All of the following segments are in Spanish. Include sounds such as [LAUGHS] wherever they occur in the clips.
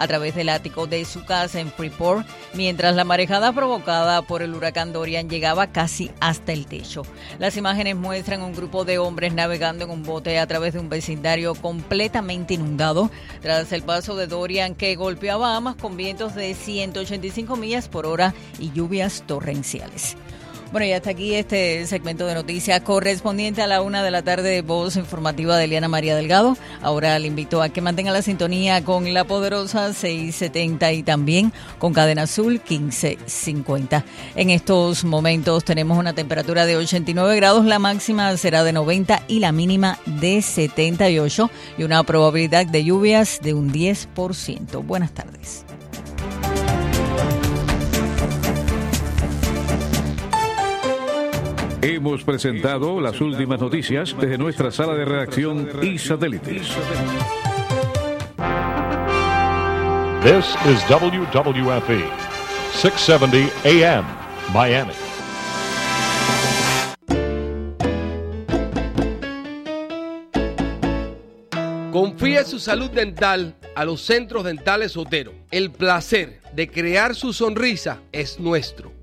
a través del ático de su casa en Freeport, mientras la marejada provocada por el huracán Dorian llegaba casi hasta el techo. Las imágenes muestran un grupo de hombres navegando en un bote a través de un vecindario completamente inundado tras el paso de Dorian que golpeó a Bahamas con vientos de 185 millas por hora y lluvias torrenciales. Bueno, y hasta aquí este segmento de noticias correspondiente a la una de la tarde, voz informativa de Eliana María Delgado. Ahora le invito a que mantenga la sintonía con la poderosa 670 y también con Cadena Azul 1550. En estos momentos tenemos una temperatura de 89 grados, la máxima será de 90 y la mínima de 78 y una probabilidad de lluvias de un 10%. Buenas tardes. Hemos presentado las últimas noticias desde nuestra sala de redacción y satélites. This is WWFE, 670 AM, Miami. Confíe su salud dental a los centros dentales Otero. El placer de crear su sonrisa es nuestro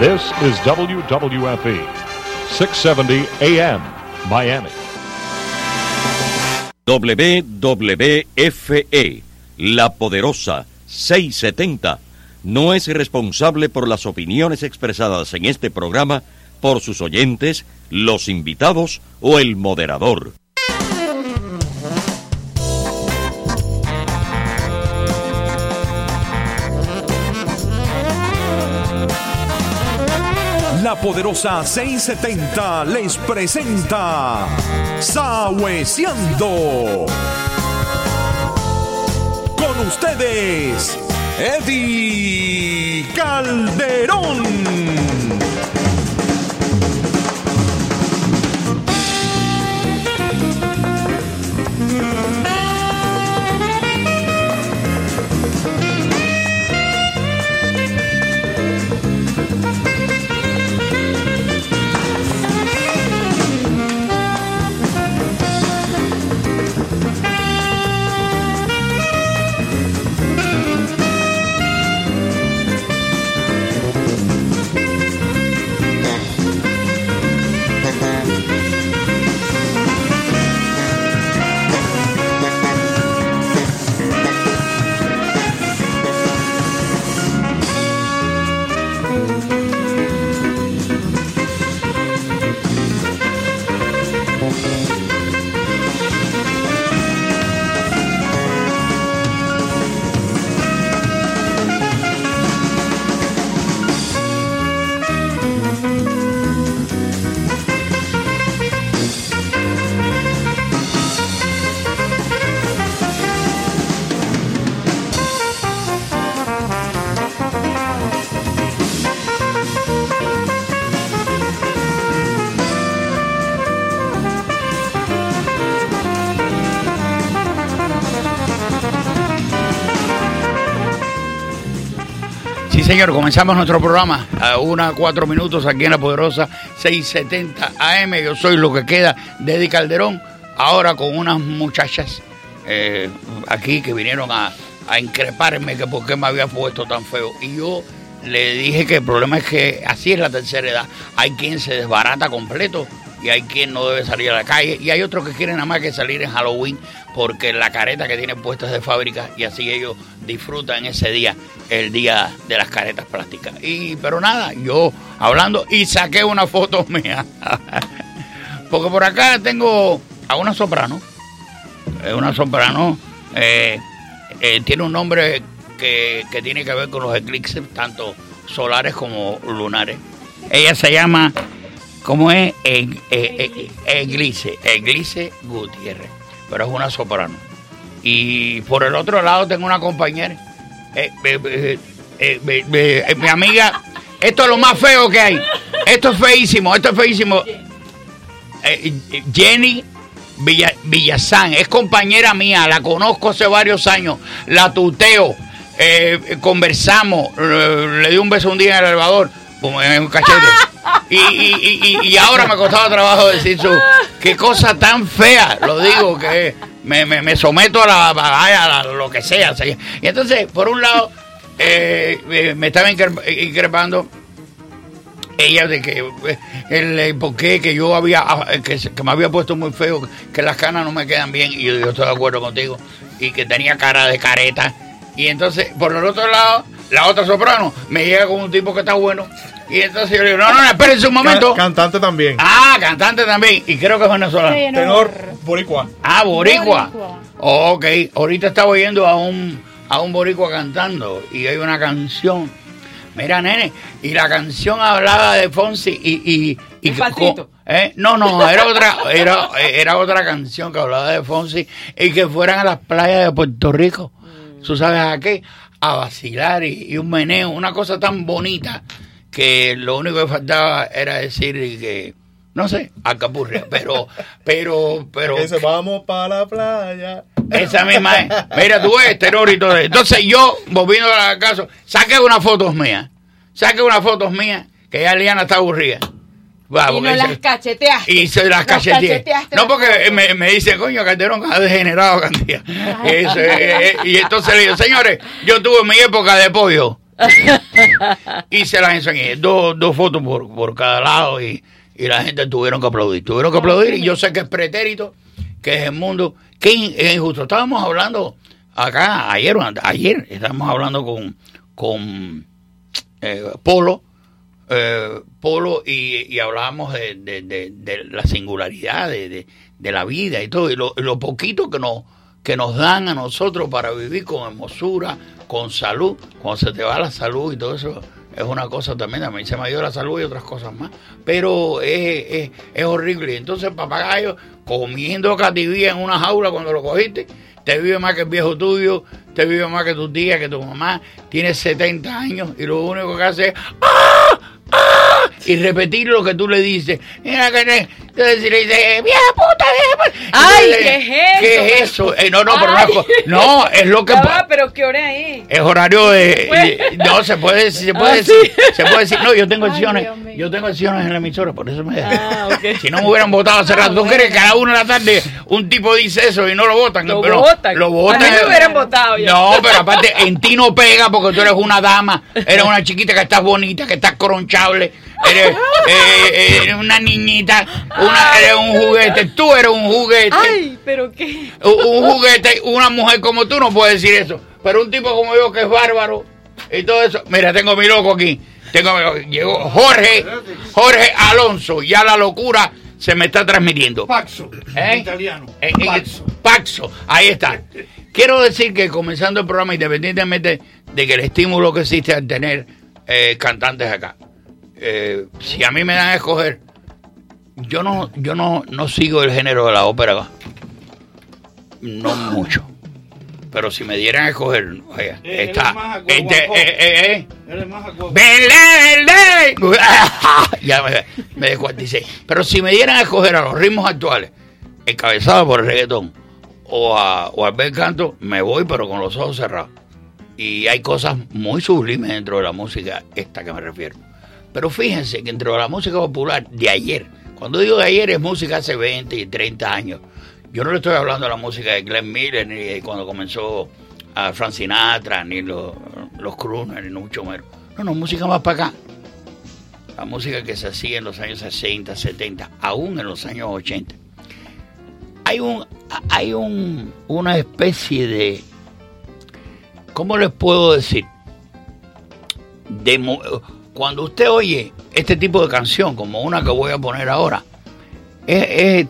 This is WWFE, 670 AM, Miami. WWFE, la poderosa 670, no es responsable por las opiniones expresadas en este programa por sus oyentes, los invitados o el moderador. Poderosa 670 les presenta Sahueciando. Con ustedes, Eddie Calderón. Señor, comenzamos nuestro programa a una cuatro minutos aquí en la poderosa 670 AM. Yo soy lo que queda de Calderón, ahora con unas muchachas eh, aquí que vinieron a increparme que por qué me había puesto tan feo. Y yo le dije que el problema es que así es la tercera edad. Hay quien se desbarata completo y hay quien no debe salir a la calle y hay otros que quieren nada más que salir en Halloween porque la careta que tienen puesta es de fábrica y así ellos disfrutan ese día, el día de las caretas plásticas. Y pero nada, yo hablando y saqué una foto [LAUGHS] mía. porque por acá tengo a una soprano. Una soprano eh, eh, tiene un nombre que tiene que ver con los eclipses, tanto solares como lunares. Ella se llama ¿Cómo es? Eglice, Eglice Gutiérrez. Pero es una soprano. Y por el otro lado tengo una compañera, eh, eh, eh, eh, eh, eh, mi amiga, esto es lo más feo que hay. Esto es feísimo, esto es feísimo. Eh, Jenny Villa- Villazán es compañera mía, la conozco hace varios años, la tuteo, eh, conversamos, eh, le di un beso un día en el elevador, como en un cachete. Y, y- y- y- ahora me costaba trabajo decir su. Qué cosa tan fea, lo digo, que me, me- me someto a la, a a lo que sea. Y entonces, por un lado, eh, eh, me estaba incre- increpando ella de que eh, el eh, por qué que yo había ah, que, que me había puesto muy feo que las canas no me quedan bien y yo estoy de acuerdo contigo y que tenía cara de careta y entonces por el otro lado la otra soprano me llega con un tipo que está bueno y entonces yo le digo no no no espérense un momento Can- cantante también. ah cantante también y creo que es venezolano Tenor boricua. Ah, boricua. Boricua. Ok, ahorita estaba oyendo a un, a un boricua cantando y hay una canción. Mira, nene, y la canción hablaba de Fonsi y... y, y ¿eh? No, no, era otra, era, era otra canción que hablaba de Fonsi y que fueran a las playas de Puerto Rico. ¿Tú sabes a qué? A vacilar y, y un meneo, una cosa tan bonita que lo único que faltaba era decir que, no sé, alcapurria, pero, [LAUGHS] pero, pero... Que vamos para la playa. Esa misma es. Mira, tú ves, terror y todo eso. Entonces yo, volviendo al caso, saqué unas fotos mías. Saqué unas fotos mías, que ya Liana está aburrida. Va, Y no las cacheteaste. y se las cacheteé. cacheteaste, No, porque me, me dice, coño, Calderón ha degenerado cantidad. [LAUGHS] Eso, eh, eh, y entonces le digo, señores, yo tuve mi época de pollo. [LAUGHS] y se las enseñé. Dos, dos fotos por, por cada lado y, y la gente tuvieron que aplaudir. Tuvieron que aplaudir y yo sé que es pretérito, que es el mundo. Que es injusto. Estábamos hablando acá ayer, o ayer estábamos hablando con, con eh, Polo, eh, Polo y, y hablábamos de, de- de- la singularidad de, la vida y todo, y lo, poquito que nos, que nos dan a nosotros para vivir con hermosura, con salud, cuando se te va la salud y todo eso, es una cosa también, a mí se me ido la salud y otras cosas más, pero es, es, es horrible. Entonces, papagayo, comiendo cativía en una jaula cuando lo cogiste, te vive más que el viejo tuyo, te vive más que tu tía, que tu mamá, tiene 70 años y lo único que hace es ¡Ah! Y repetir lo que tú le dices. Mira entonces le dices, vieja puta, vieja puta. Ay, Entonces, ¿qué es eso? ¿Qué es eso? Eh, no, no, pero no, no, es lo que Ya pa- va, pero ¿qué hora es? es horario de, de- no se puede decir, se puede Ah, decir, sí. se puede decir, no, yo tengo acciones, yo tengo acciones en la emisora, por eso me Ah. [LAUGHS] Si no me hubieran votado hace Ah, rato, ¿tú bueno. crees que a la una de la tarde un tipo dice eso y no lo votan? Lo Pero votan. Lo votan. A mí me hubieran votado ya. No, pero aparte, en ti no pega porque tú eres una dama, eres una chiquita que estás bonita, que estás cronchable, eres, eh, eres una niñita, una, eres un juguete, tú eres un juguete. Ay, pero qué. Un un juguete, una mujer como tú no puede decir eso. Pero un tipo como yo que es bárbaro y todo eso. Mira, tengo mi loco aquí. Tengo mi loco. Llegó Jorge, Jorge Alonso. Ya la locura se me está transmitiendo. Paxo. ¿Eh? Italiano. Eh, eh, Paxo, ahí está. Quiero decir que comenzando el programa, independientemente de que el estímulo que existe al tener eh, cantantes acá, eh, si a mí me dan a escoger, yo no, yo no, no sigo el género de la ópera, no mucho. Pero si me dieran a escoger, Eh, está, él eh, eh, eh, Eres más acuerdo. ¡Verde, verde! ya me, me descuarticé. Pero si me dieran a escoger a los ritmos actuales, encabezado por el reggaetón, o, a, o al bel canto, me voy, pero con los ojos cerrados. Y hay cosas muy sublimes dentro de la música, esta que me refiero. Pero fíjense que dentro de la música popular de ayer, cuando digo de ayer es música hace 20 y 30 años, yo no le estoy hablando de la música de Glenn Miller, ni de cuando comenzó a Frank Sinatra, ni los, los crooners, ni mucho menos. No, no, música más para acá. La música que se hacía en los años 60, 70, aún en los años 80. Hay un, hay un, una especie de, ¿cómo les puedo decir? De, cuando usted oye este tipo de canción, como una que voy a poner ahora,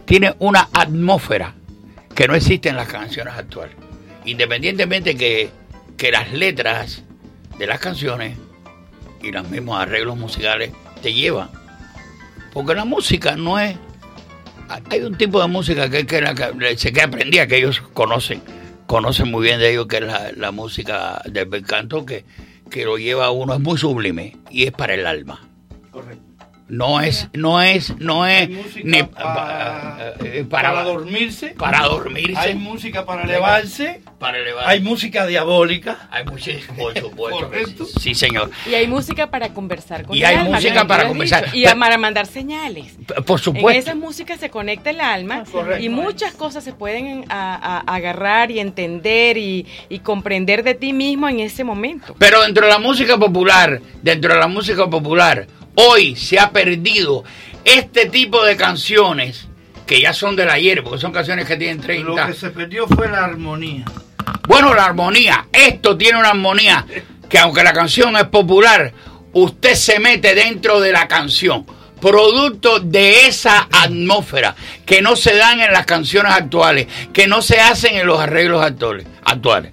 tiene una atmósfera que no existe en las canciones actuales. Independientemente que, que las letras de las canciones y los mismos arreglos musicales te llevan. Porque la música no es... Hay un tipo de música que, que, que- sé que aprendí, que ellos conocen conocen muy bien de ellos que es la, la música del canto que, que lo lleva a uno, es muy sublime y es para el alma. Correcto. No es, no es, no es música ni para, eh, para, para, dormirse. para dormirse, Hay música para elevarse. para elevar. Hay música diabólica. Hay muchísimo, por supuesto. sí. Señor. Y hay música para conversar con Y el hay alma, música para conversar. dicho, Y Pero- para mandar señales. Por En supuesto. esa música se conecta el alma Correcto. y muchas cosas se pueden a- a- agarrar y entender y, y comprender de ti mismo en ese momento. Pero dentro de la música popular, dentro de la música popular, hoy se ha perdido este tipo de canciones que ya son del ayer, porque son canciones que tienen Lo 30. que se perdió fue la armonía. Bueno, la armonía, esto tiene una armonía que aunque la canción es popular, usted se mete dentro de la canción, producto de esa atmósfera que no se dan en las canciones actuales, que no se hacen en los arreglos actuales. actuales.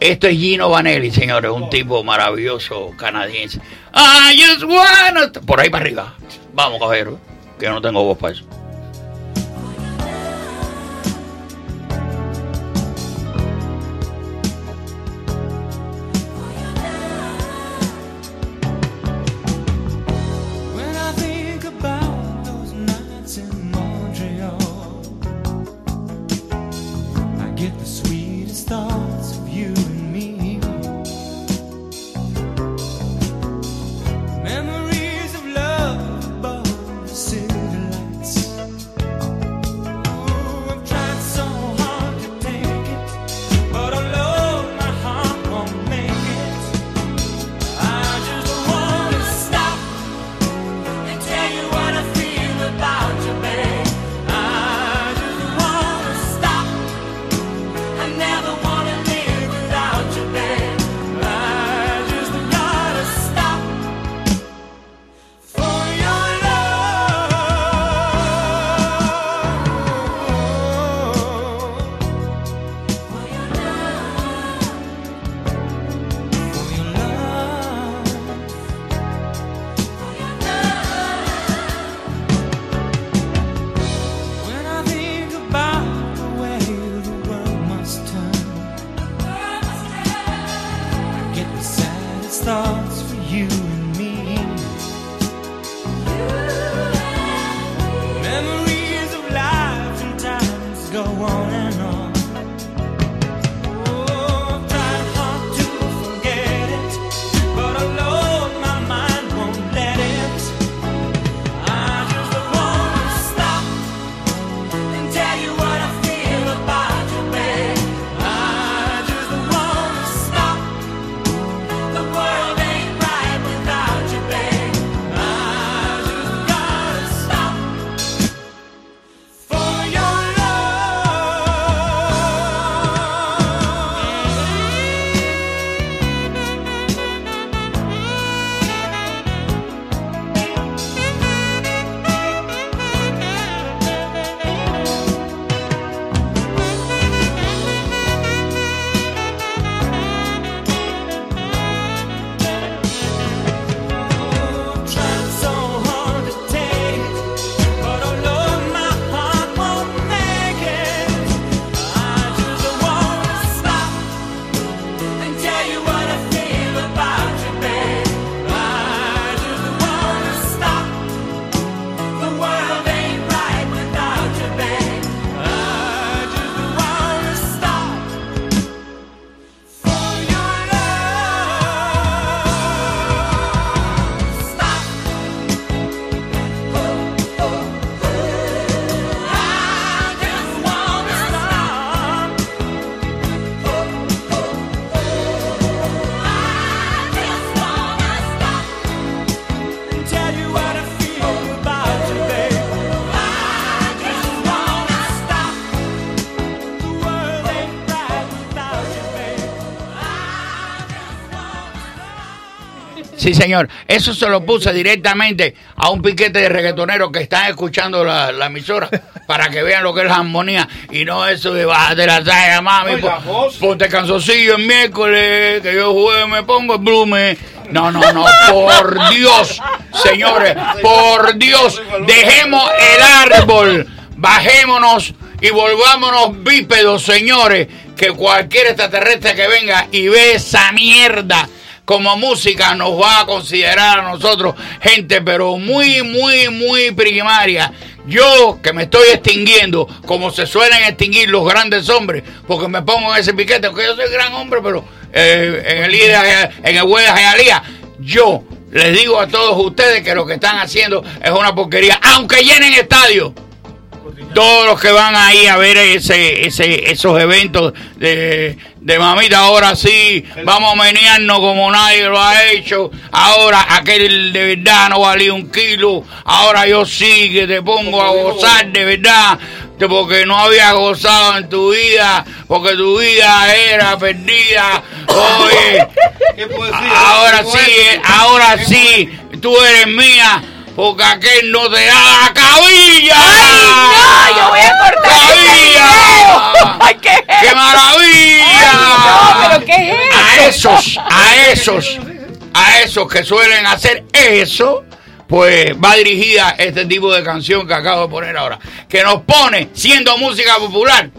Esto es Gino Vanelli, señores, un tipo maravilloso canadiense. I just wanna... Por ahí para arriba. Vamos, caballero, que yo no tengo voz para eso. Sí, señor. Eso se lo puse directamente a un piquete de reggaetoneros que están escuchando la, la emisora para que vean lo que es la armonía y no eso de bájate la talla, mami. Po- vos. Ponte canzoncillo el miércoles, que yo jueves me pongo el blume. No, no, no, por Dios, señores, por Dios, dejemos el árbol, bajémonos y volvámonos bípedos, señores, que cualquier extraterrestre que venga y ve esa mierda como música nos va a considerar a nosotros gente, pero muy, muy, muy primaria. Yo que me estoy extinguiendo, como se suelen extinguir los grandes hombres, porque me pongo en ese piquete, porque yo soy gran hombre, pero eh, en el líder, en el yo les digo a todos ustedes que lo que están haciendo es una porquería, aunque llenen estadios todos los que van ahí a ver ese, ese, esos eventos de, de mamita, ahora sí, vamos a menearnos como nadie lo ha hecho, ahora aquel de verdad no valía un kilo, ahora yo sí que te pongo a gozar de verdad, porque no había gozado en tu vida, porque tu vida era perdida, oye, [LAUGHS] ahora sí, ahora sí, tú eres mía. Porque aquel no te da la cabilla. ¡Ay, no! Yo voy a cortar ¡Cabilla! video. [LAUGHS] ¿Qué es ¡Qué maravilla! Ay, no, pero ¿qué es A eso? esos, a esos, a esos que suelen hacer eso, pues va dirigida este tipo de canción que acabo de poner ahora. Que nos pone, siendo música popular,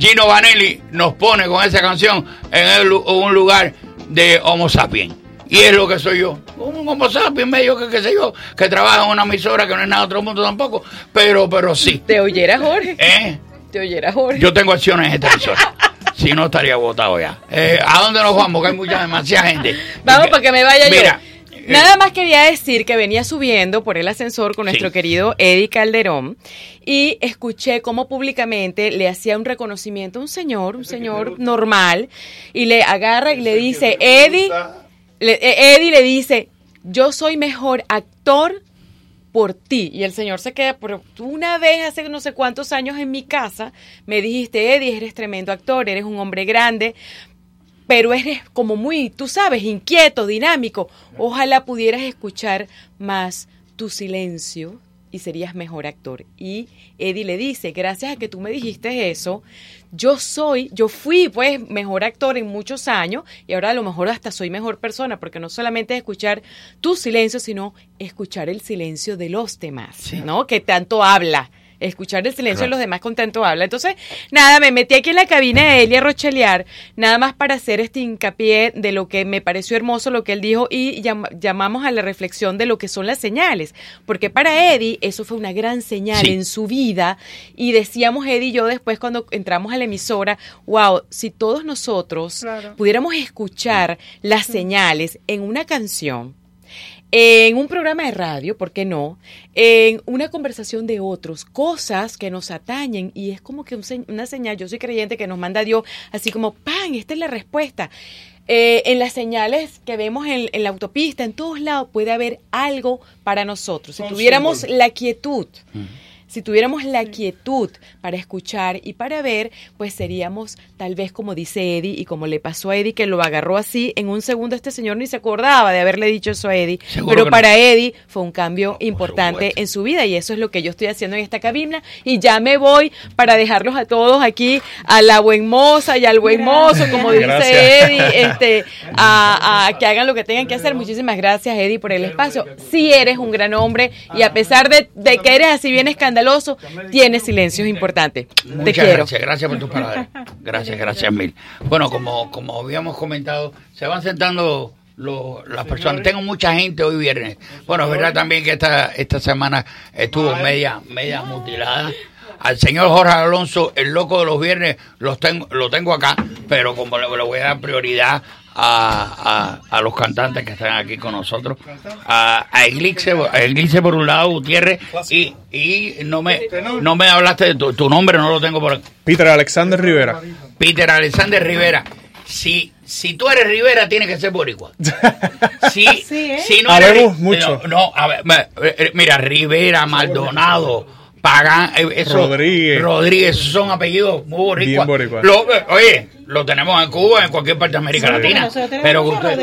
Gino Vanelli nos pone con esa canción en el un lugar de Homo sapiens. Y es lo que soy yo. Un Homo sapiens medio que qué sé yo, que trabaja en una emisora que no es nada de otro mundo tampoco. Pero, pero sí. Te oyera Jorge. ¿Eh? Te oyera Jorge. Yo tengo acciones en esta emisora. [LAUGHS] si no estaría votado ya. Eh, ¿A dónde nos vamos? Que hay mucha, demasiada gente. Vamos para que me vaya Mira, yo. Nada más quería decir que venía subiendo por el ascensor con nuestro Sí. querido Eddie Calderón y escuché cómo públicamente le hacía un reconocimiento a un señor, un señor normal, y le agarra y le dice, Eddie, le- eh, Eddie le dice, yo soy mejor actor por ti. Y el señor se queda, pero tú una vez hace no sé cuántos años en mi casa me dijiste, Eddie, eres tremendo actor, eres un hombre grande, pero eres como muy, tú sabes, inquieto, dinámico. Ojalá pudieras escuchar más tu silencio y serías mejor actor. Y Eddie le dice, gracias a que tú me dijiste eso, yo soy, yo fui pues mejor actor en muchos años y ahora a lo mejor hasta soy mejor persona porque no solamente es escuchar tu silencio, sino escuchar el silencio de los demás, ¿no? Que tanto habla. Escuchar el silencio de los demás con tanto habla. Entonces, nada, me metí aquí en la cabina de Elia Rochelear, nada más para hacer este hincapié de lo que me pareció hermoso lo que él dijo y llam- llamamos a la reflexión de lo que son las señales. Porque para Eddie eso fue una gran señal Sí. en su vida y decíamos Eddie y yo después cuando entramos a la emisora, wow, si todos nosotros pudiéramos escuchar las señales en una canción, en un programa de radio, ¿por qué no? En una conversación de otros, cosas que nos atañen y es como que una señal, yo soy creyente que nos manda Dios, así como, ¡pam! Esta es la respuesta. Eh, en las señales que vemos en, en la autopista, en todos lados, puede haber algo para nosotros. Si tuviéramos la quietud, si tuviéramos la quietud para escuchar y para ver, pues seríamos tal vez como dice Eddie y como le pasó a Eddie que lo agarró así, en un segundo este señor ni se acordaba de haberle dicho eso a Eddie, Seguro pero no. para Eddie fue un cambio importante en su vida y eso es lo que yo estoy haciendo en esta cabina y ya me voy para dejarlos a todos aquí, a la buen moza y al buen mozo, como dice Gracias. Eddie, este, [LAUGHS] a, a que hagan lo que tengan que hacer. Muchísimas gracias Eddie por el espacio. Sí eres un gran hombre y a pesar de, de que eres así bien escandaloso, tienes silencios importantes. Te Muchas quiero. gracias, gracias por tus palabras. [LAUGHS] Gracias, gracias mil. Bueno, como, como habíamos comentado, se van sentando los- las personas. Tengo mucha gente hoy viernes. Bueno, es verdad también que esta, esta semana estuvo media, media mutilada. Al señor Jorge Alonso, el loco de los viernes, los tengo, lo tengo acá, pero como le, le voy a dar prioridad a, a- a los cantantes que están aquí con nosotros, a, a por un lado, Gutiérrez, y, y no me no me hablaste de tu, tu nombre, no lo tengo por aquí. Peter Alexander Rivera. Peter Alexander Rivera. Si, si tú eres Rivera, tiene que ser boricua. [LAUGHS] Si, si no eres mucho. No, no, a ver, eh, mira, Rivera, Maldonado, Pagán, eh, eso, Rodríguez. Rodríguez, esos son apellidos muy boricuas. Bien boricua. Lo- eh, oye, lo tenemos en Cuba, en cualquier parte de América Sí. Latina. Pero usted.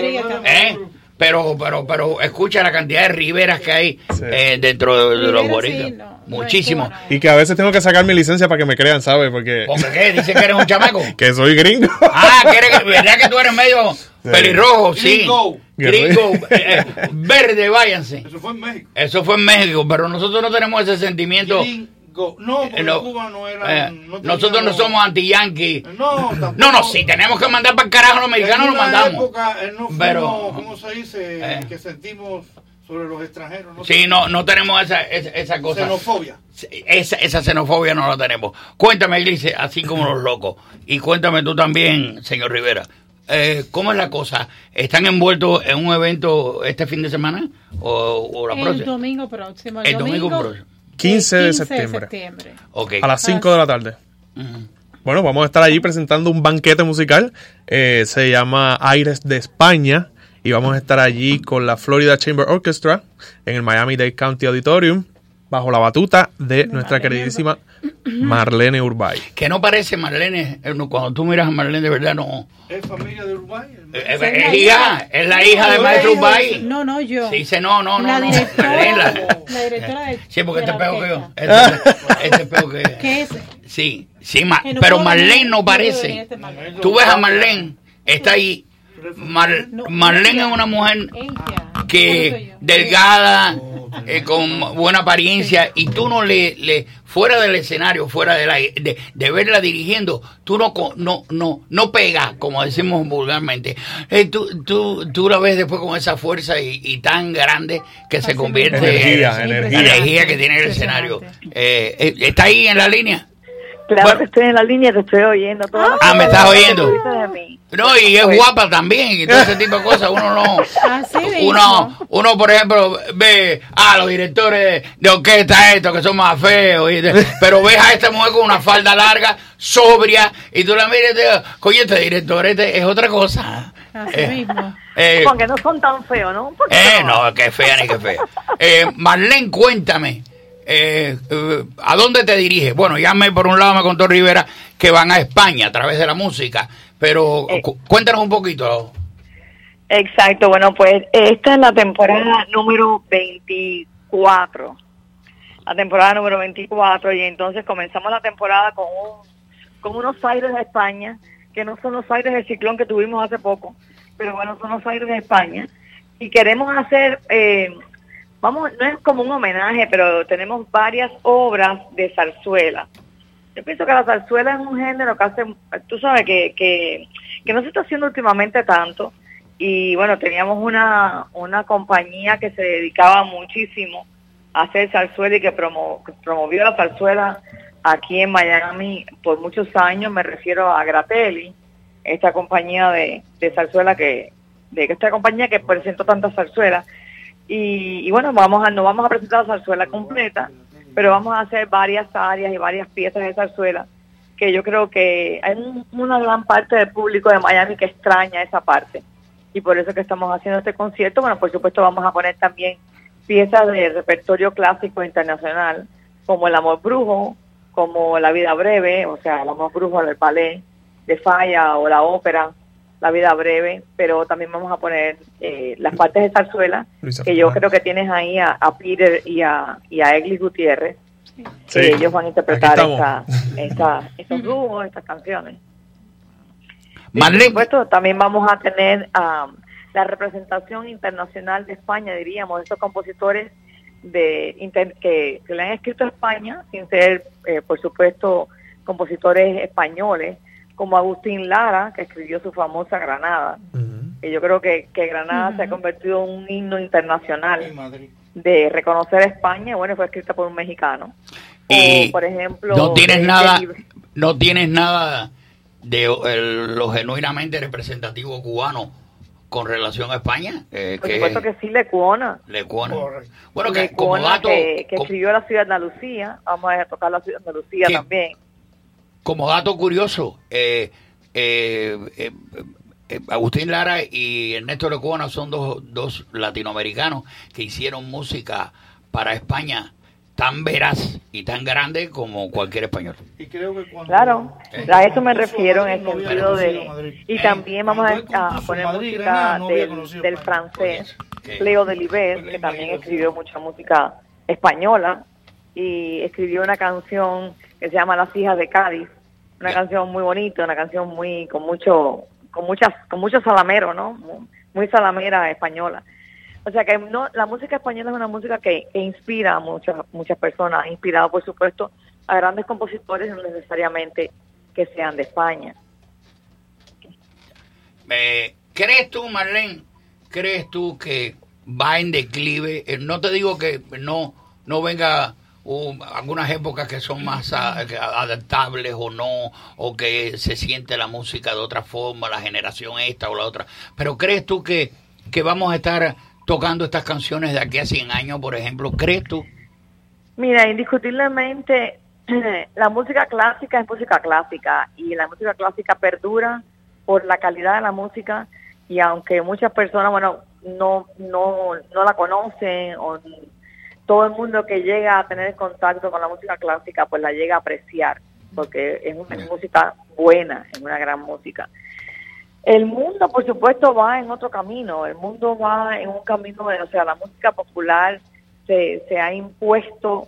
¿eh? Pero, pero, pero escucha la cantidad de Riveras que hay eh, dentro de, de los boricuas. Muchísimo. Y que a veces tengo que sacar mi licencia para que me crean, ¿sabes? Porque. ¿Por qué? Dicen que eres un chamaco. [LAUGHS] que soy gringo. Ah, que eres- ¿verdad que tú eres medio pelirrojo? Sí. Gringo. Gringo. [LAUGHS] eh, eh, verde, váyanse. Eso fue en México. Eso fue en México, pero nosotros no tenemos ese sentimiento. Go. No, porque Eh, no. Cuba no era. Eh, no nosotros no somos anti-yankee. No, tampoco. No, no, si tenemos que mandar para el carajo a los americanos, En lo mandamos. época, eh, no fuimos, Pero- ¿cómo se dice? Eh. Que sentimos sobre los extranjeros. No Sí, no, no tenemos esa, esa, esa cosa. Xenofobia. Esa, esa xenofobia no la tenemos. Cuéntame, Glice, así como los [LAUGHS] locos. Y cuéntame tú también, señor Rivera. Eh, ¿Cómo es la cosa? ¿Están envueltos en un evento este fin de semana? ¿O, o la El próxima? domingo próximo. El domingo próximo. 15 de 15 septiembre. septiembre. Ok. A las 5 de la tarde. Bueno, vamos a estar allí presentando un banquete musical. eh, se llama Aires de España. Y vamos a estar allí con la Florida Chamber Orchestra en el Miami-Dade County Auditorium. Bajo la batuta de nuestra queridísima Marlene Urbay. Que no parece Marlene. eh, no, Cuando tú miras a Marlene, de verdad no. Es familia de Uruguay. Eh, Es, es hija, es la hija No, maestro no, Urbay. No, no, yo. Se dice no, no, no. La no. directora, Marlene, la- la directora de, Sí, porque de este la peo que yo. Este, este peo que ¿Qué es? Sí, sí, ma- no pero Marlene no no parece. este Marlene. Tú ves a Marlene, está ahí. Mar- Marlene es una mujer que delgada, eh, con buena apariencia, y tú no le, le fuera del escenario, fuera de, la, de, de verla dirigiendo, tú no, co- no, no, no pegas, como decimos vulgarmente. Eh, tú, tú, tú la ves después con esa fuerza y, y tan grande que se convierte Energía, en energía. la energía que tiene el escenario. Eh, eh, ¿Está ahí en la línea? Claro que estoy en la línea, te estoy oyendo. todas las Ah, ¿me estás oyendo? No, y es Pues- guapa también, y todo ese tipo de cosas. Uno no. Así. Uno, uno, por ejemplo, ve a los directores de orquesta estos que son más feos, y de- pero ves a esta mujer con una falda larga, sobria, y tú la miras y te dices, coño, este director este es otra cosa. Así Eh, mismo. eh, Aunque no son tan feos, ¿no? Eh, no, que fea ni que fea. Eh, Marlene, cuéntame, eh, eh, ¿a dónde te diriges? Bueno, ya me, por un lado me contó Rivera que van a España a través de la música, pero Eh. cu- cuéntanos un poquito. Exacto, bueno, pues esta es la temporada número 24. La temporada número 24 y entonces comenzamos la temporada con, un- con unos aires de España, que no son los aires del ciclón que tuvimos hace poco, pero bueno, son los aires de España. Y queremos hacer, eh, vamos, no es como un homenaje, pero tenemos varias obras de zarzuela. Yo pienso que la zarzuela es un género que hace, tú sabes, que, que, que no se está haciendo últimamente tanto. Y bueno, teníamos una, una compañía que se dedicaba muchísimo a hacer zarzuela y que, promo- que promovió la zarzuela aquí en Miami por muchos años. Me refiero a Gratelli, esta compañía de, de zarzuela que, de esta compañía que presentó tantas zarzuelas. Y, bueno, vamos a, no vamos a presentar la zarzuela completa, pero vamos a hacer varias áreas y varias piezas de zarzuela que yo creo que hay un- una gran parte del público de Miami que extraña esa parte. Y por eso que estamos haciendo este concierto. Bueno, por supuesto vamos a poner también piezas de repertorio clásico internacional, como El Amor Brujo, como La Vida Breve, o sea, El Amor Brujo del ballet de Falla o la ópera, La Vida Breve, pero también vamos a poner eh, las partes de zarzuela, Luisa que yo Fernández. creo que tienes ahí a, a Peter y a, y a Eglis Gutiérrez, Sí. que ellos van a interpretar esta, esta, [LAUGHS] estos dúos, estas canciones. Y por supuesto, también vamos a tener am, la representación internacional de España, diríamos, de estos compositores de inter- que, que le han escrito a España, sin ser, eh, por supuesto, compositores españoles, como Agustín Lara, que escribió su famosa Granada. Que yo creo que, que Granada se ha convertido en un himno internacional de reconocer a España. Bueno, fue escrita por un mexicano. Y o, por ejemplo, no tienes de- nada, de- no tienes nada de el- lo genuinamente representativo cubano con relación a España. eh, por que supuesto que sí, Lecuona. Lecuona. Bueno, que Lecuona, como dato, que, escribió la ciudad de Andalucía. Vamos a tocar la ciudad de Andalucía también. Como dato curioso, eh, eh, eh, eh, Agustín Lara y Ernesto Lecuona son dos, dos latinoamericanos que hicieron música para España tan veraz y tan grande como cualquier español. Y creo que cuando Claro, Eh. a eso me refiero en el sentido de... Y Eh, también vamos a, poner Madrid, música no del, del francés, Que- Leo Delibes, que también escribió mucha música española y escribió una canción que se llama Las hijas de Cádiz, una canción muy bonita, una canción muy con mucho con muchas con mucho salamero, ¿no? Muy, muy salamera española. O sea que no, la música española es una música que, que inspira a muchas, muchas personas, inspirado por supuesto a grandes compositores, no necesariamente que sean de España. Eh, ¿Crees tú, Marlene, crees tú que va en declive? Eh, no te digo que no, no venga uh, algunas épocas que son más adaptables o no, o que se siente la música de otra forma, la generación esta o la otra, pero ¿crees tú que, que vamos a estar tocando estas canciones de aquí a 100 años, por ejemplo? ¿Crees tú? Mira, indiscutiblemente [CLEARS THROAT] la música clásica es música clásica y la música clásica perdura por la calidad de la música y aunque muchas personas, bueno, no no no la conocen o todo el mundo que llega a tener contacto con la música clásica pues la llega a apreciar porque es una música buena, es una gran música. El mundo, por supuesto, va en otro camino. El mundo va en un camino, de, o sea, la música popular se, se ha impuesto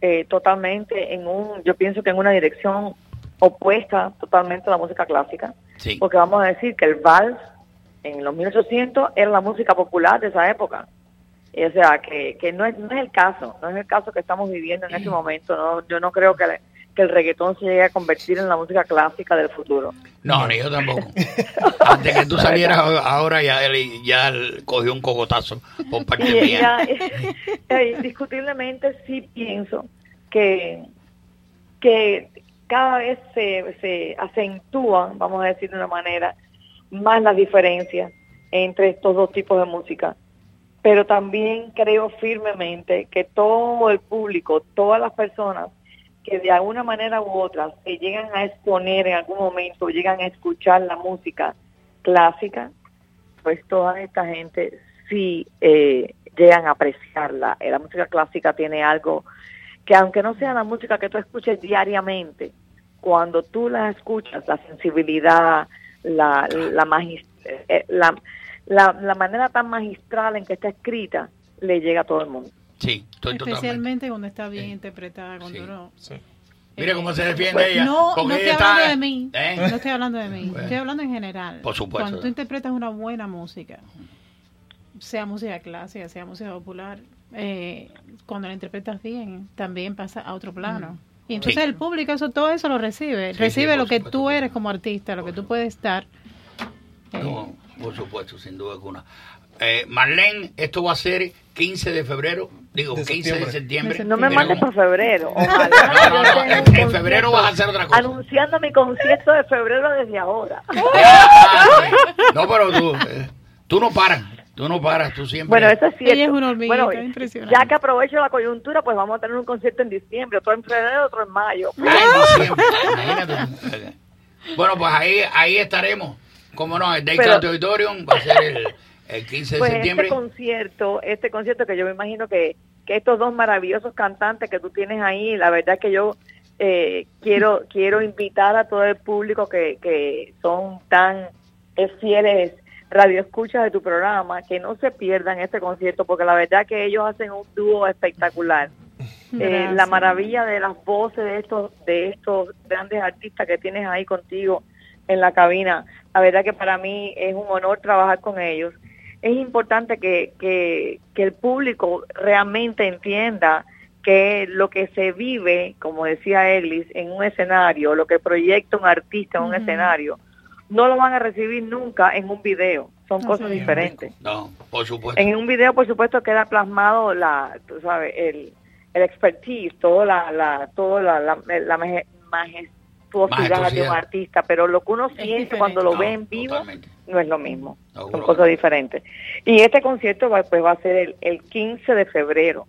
eh, totalmente en un, yo pienso que en una dirección opuesta totalmente a la música clásica. Sí. Porque vamos a decir que el vals en los 1800 era la música popular de esa época. O sea, que, que no, es, no es el caso, no es el caso que estamos viviendo en este momento. No, yo no creo que, que el reggaetón se llegue a convertir en la música clásica del futuro. No, ni yo tampoco. [LAUGHS] Antes que tú salieras ahora ya él ya él cogió un cocotazo por [LAUGHS] parte mía. [LAUGHS] eh, indiscutiblemente sí pienso que, que cada vez se, se acentúan, vamos a decir de una manera, más las diferencias entre estos dos tipos de música. Pero también creo firmemente que todo el público, todas las personas que de alguna manera u otra se llegan a exponer en algún momento, llegan a escuchar la música clásica, pues toda esta gente sí eh, llegan a apreciarla. Eh, La música clásica tiene algo que aunque no sea la música que tú escuches diariamente, cuando tú la escuchas, la sensibilidad, la, la, eh, la, la, la manera tan magistral en que está escrita, le llega a todo el mundo. Sí, estoy totalmente. Especialmente cuando está bien interpretada, cuando Sí. no... Mira cómo se defiende Pues, ella. No, porque no estoy está- hablando de mí. ¿Eh? No estoy hablando de mí. Bueno. Estoy hablando en general. Por supuesto. Cuando tú interpretas una buena música, sea música clásica, sea música popular, eh, cuando la interpretas bien, también pasa a otro plano. Y entonces Sí. el público eso todo eso lo recibe. Sí, recibe sí, lo que supuesto. tú eres como artista, lo que tú puedes dar. No, por supuesto, sin duda alguna. Eh, Marlene, esto va a ser 15 de febrero, digo, 15 de septiembre. No me mandes para febrero. Ojalá No, no, yo no, tenga en- febrero vas a hacer otra cosa. Anunciando mi concierto de febrero desde ahora. [LAUGHS] No, pero tú, eh, tú no paras, tú no paras, tú siempre. Bueno, eso es cierto. Ella es una hormiguita bueno, impresionante. ya que aprovecho la coyuntura, pues vamos a tener un concierto en diciembre, otro en febrero, otro en mayo. Ah, en diciembre, imagínate. Bueno, pues ahí, ahí estaremos. Como no, el Day Pero- Country Auditorium va a ser el, el 15 de Pues septiembre. este concierto, este concierto que yo me imagino que, que estos dos maravillosos cantantes que tú tienes ahí, la verdad que yo eh, quiero quiero invitar a todo el público que, que son tan fieles radioescuchas de tu programa, que no se pierdan este concierto, porque la verdad que ellos hacen un dúo espectacular. [LAUGHS] Eh, la maravilla de las voces de estos de estos grandes artistas que tienes ahí contigo en la cabina. La verdad que para mí es un honor trabajar con ellos. Es importante que, que, que el público realmente entienda que lo que se vive, como decía Eglis, en un escenario, lo que proyecta un artista en un escenario, no lo van a recibir nunca en un video. Son No, cosas sí. diferentes. No, por supuesto. En un video, por supuesto, queda plasmado la, tú sabes, el, el expertise, toda la, la, toda la, la, la maje- majestuosidad de un artista, pero lo que uno siente cuando lo No, ve en vivo totalmente. no es lo mismo. Son que cosas diferentes. Y este concierto va, pues va a ser el, el 15 de febrero.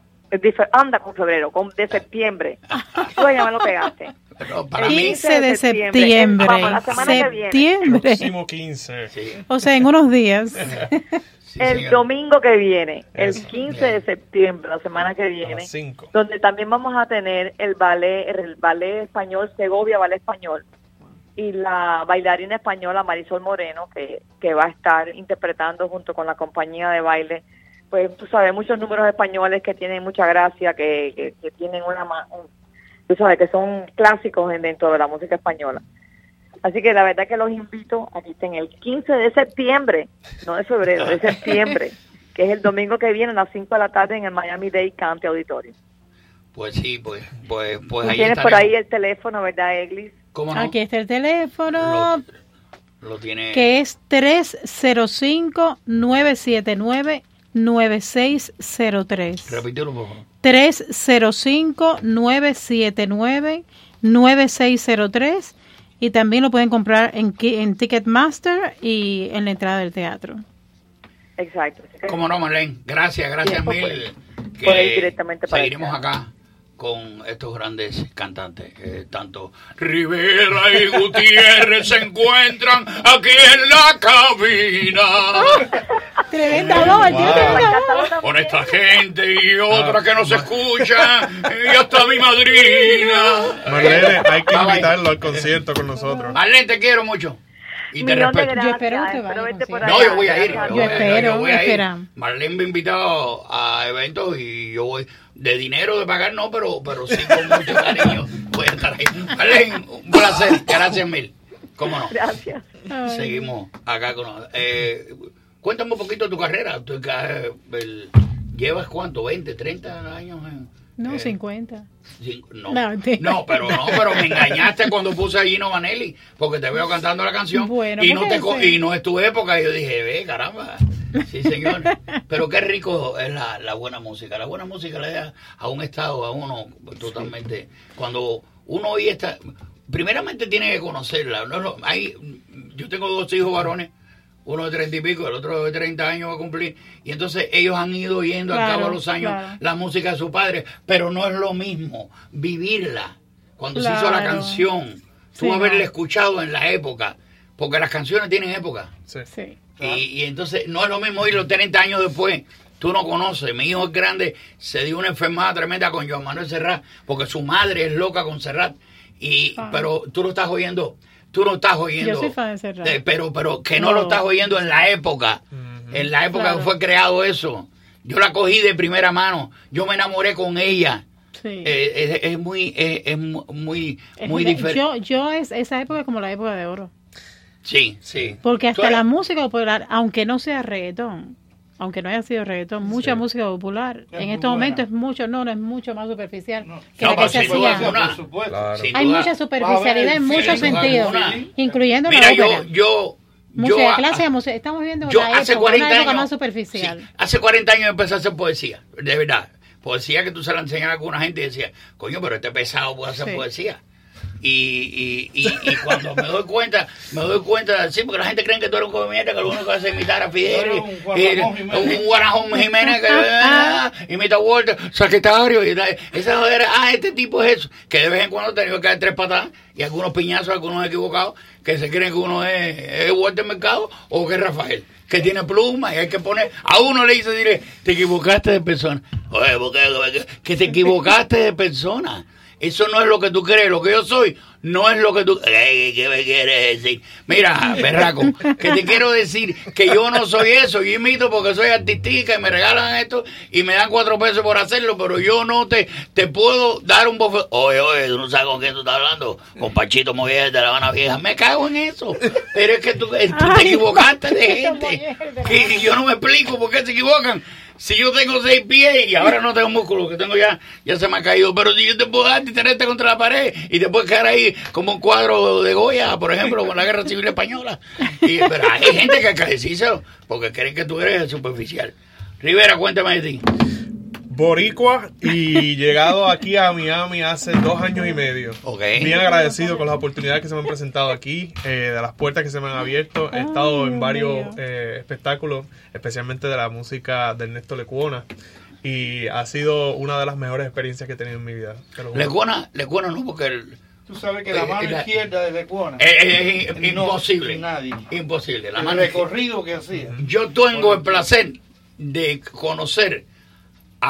Anda con febrero, con de septiembre. [LAUGHS] Tú ya me lo pegaste. Pero para El mí, 15 de septiembre. septiembre. Vamos, la semana que viene. Septiembre. Próximo 15. sí, O sea, en unos días. [LAUGHS] sí, el domingo que viene, el Eso. 15 de septiembre, la semana que viene, 5. donde también vamos a tener el ballet, el ballet español, Segovia Ballet Español, y la bailarina española Marisol Moreno, que, que va a estar interpretando junto con la compañía de baile, pues tú sabes, muchos números españoles que tienen mucha gracia, que, que, que tienen una, un- tú sabes, que son clásicos en- dentro de la música española. Así que la verdad que los invito a que estén el 15 de septiembre, no de febrero, de septiembre. [LAUGHS] que es el domingo que viene a las 5 de la tarde en el Miami Dade County Auditorium. Pues sí, pues, pues, pues ahí tienes por ahí el teléfono, ¿verdad, Eglis? ¿Cómo no? Aquí está el teléfono, Lo tiene. que es 305-979-9603. Repítelo, por favor. 305-979-9603. Y también lo pueden comprar en, Ki- en Ticketmaster y en la entrada del teatro. Exacto. ¿Cómo no, Marlene? Gracias, gracias mil. puede- Que directamente para seguiremos acá con estos grandes cantantes. eh, tanto Rivera y Gutiérrez se encuentran aquí en la cabina. [LAUGHS] Tremenda voz, voz. Con esta gente y otra que nos escucha y hasta mi madrina. Marlene, hay que invitarlo al concierto con nosotros. Marlene, te quiero mucho. Y te respeto. gracias. Yo espero que No, yo voy a ir. A- espero, voy a ir. espera. Marlene me ha invitado a eventos y yo voy de dinero de pagar, no, pero, pero sí con mucho [LAUGHS] cariño voy a estar ahí. Marlene, un placer. Gracias mil. ¿Cómo no? Gracias. Seguimos acá con... Eh, cuéntame un poquito de tu carrera. Tú, eh, el- ¿Llevas cuánto? ¿20, 30 años? No, eh, 50. Sí, no, No, pero no, pero me engañaste cuando puse a Gino Vanelli, porque te veo cantando la canción Bueno, y no te y no es tu época. Y yo dije, ve, caramba, sí señor. [LAUGHS] Pero qué rico es la, la buena música. La buena música le da a un estado, a uno totalmente. Cuando uno oye esta, primeramente tiene que conocerla. No, no, hay, yo tengo dos hijos varones. Uno de treinta y pico, el otro de 30 años va a cumplir. Y entonces ellos han ido oyendo al Claro, cabo de los años claro. la música de su padre, pero no es lo mismo vivirla. Cuando se hizo la canción, tú Sí, haberla no. escuchado en la época, porque las canciones tienen época. Sí. Sí. Y, y entonces no es lo mismo oírlo 30 años después. Tú no conoces. Mi hijo es grande, se dio una enfermedad tremenda con Joan Manuel Serrat, porque su madre es loca con Serrat. Y, Ah. Pero tú lo estás oyendo, tú lo estás oyendo. Yo soy fan de Serrat. eh, pero, pero que no, No. lo estás oyendo en la época. En la época Claro. que fue creado eso. Yo la cogí de primera mano. Yo me enamoré con ella. Sí. Eh, es, es muy, es, es mu- muy, Es muy diferente. yo, yo es, esa época es como la época de oro. Sí, sí. Porque hasta la música popular, aunque no sea reggaetón, aunque no haya sido reggaetón, mucha música popular Es en estos momentos es mucho, no, no es mucho más superficial que No, la que se hacía. Claro. Hay mucha superficialidad en Sin muchos sentidos, incluyendo Mira, la yo, ópera. yo, música yo, clásica, a- música- estamos viendo yo la hace época, 40 una época años, más superficial. sí, hace 40 años empecé a hacer poesía, de verdad. Poesía que tú se la enseñas a alguna gente y decía, coño, pero este pesado puede hacer Sí. poesía. Y, y, y, y cuando me doy cuenta, me doy cuenta, sí, porque la gente cree que tú eres un comediante, que lo único que hace es imitar a Fidel, y- un Guanajón Jiménez que ah, imita a Walter, Sagitario, y tal. esa jodera, ah, este tipo es eso, que de vez en cuando tenido que dar tres patadas y algunos piñazos, algunos equivocados, que se creen que uno es, es Walter Mercado o que es Rafael, que tiene pluma y hay que poner, a uno le dice, dile, te equivocaste de persona, oye, ¿por qué? que te equivocaste de persona. Eso no es lo que tú crees, lo que yo soy no es lo que tú... ¿Qué me quieres decir? Mira, [LAUGHS] berraco, que te quiero decir que yo no soy eso, yo imito porque soy artística y me regalan esto y me dan cuatro pesos por hacerlo, pero yo no te, te puedo dar un bofetón. Oye, oye, tú no sabes con quién tú estás hablando, con Pachito Moguer de La Habana Vieja, me cago en eso, pero es que tú, eh, tú te equivocaste de gente, que yo no me explico por qué se equivocan. Si yo tengo seis pies y ahora no tengo músculo, que tengo ya, ya se me ha caído, pero si yo te puedo dar y tenerte contra la pared y te puedes quedar ahí como un cuadro de Goya, por ejemplo, con la guerra civil española. Y, pero hay gente que cae porque creen que tú eres superficial. Rivera, cuéntame de ti. Boricua y llegado aquí a Miami hace dos años y medio. Ok. Bien agradecido con las oportunidades que se me han presentado aquí, eh, de las puertas que se me han abierto. He Ay, estado en varios eh, espectáculos, especialmente de la música de Ernesto Lecuona. Y ha sido una de las mejores experiencias que he tenido en mi vida. Lecuona, Lecuona no, porque el- Tú sabes que la Eh, mano la- izquierda de Lecuona. es, No, imposible. nadie. Imposible. La el mano recorrido que hacía. Yo tengo el placer de conocer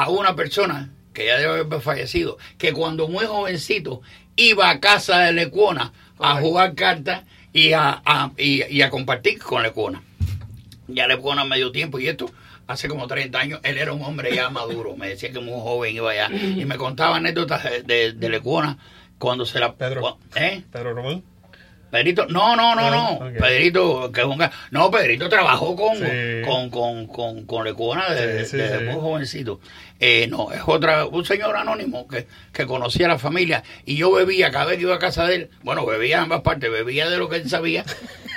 a una persona que ya debe haber fallecido, que cuando muy jovencito iba a casa de Lecuona a jugar cartas y a, a- y, y a compartir con Lecuona. Ya Lecuona me dio tiempo y esto hace como 30 años, él era un hombre ya maduro, me decía que muy joven iba allá y me contaba anécdotas de, de, de Lecuona cuando se la... Pedro. ¿eh? Pedro Román. Pedrito, no, no, no, no. Pedrito, que es un No, Pedrito trabajó con, Sí. con, con, con, con Lecuona desde, Sí, sí, desde sí. muy jovencito. Eh, no, es otra, un señor anónimo que, que conocía a la familia y yo bebía cada vez que iba a casa de él. Bueno, bebía en ambas partes, bebía de lo que él sabía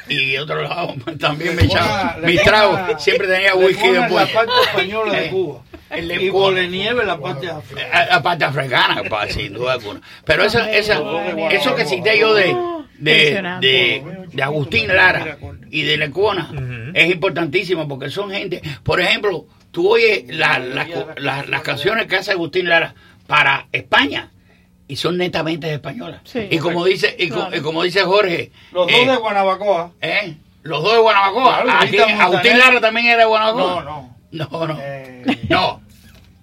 y de otro lado [LAUGHS] también me echaba mis tragos. Siempre tenía whisky después. la parte española de Eh, Cuba. el Y Lecuona. Bolenieve la parte africana. A- a parte africana, sin duda alguna. Pero esa, esa, eso que cité yo de, de, de, de Agustín Lara y de Lecuona es importantísimo porque son gente, por ejemplo, tú oyes la- la- la- las canciones que hace Agustín Lara para España y son netamente españolas. Sí. y como dice y, co- Claro. y como dice Jorge, Los eh, dos de Guanabacoa. ¿eh? los dos de Guanabacoa. Claro, Aquí, Agustín. Lara también era de Guanabacoa. No, No, no. No.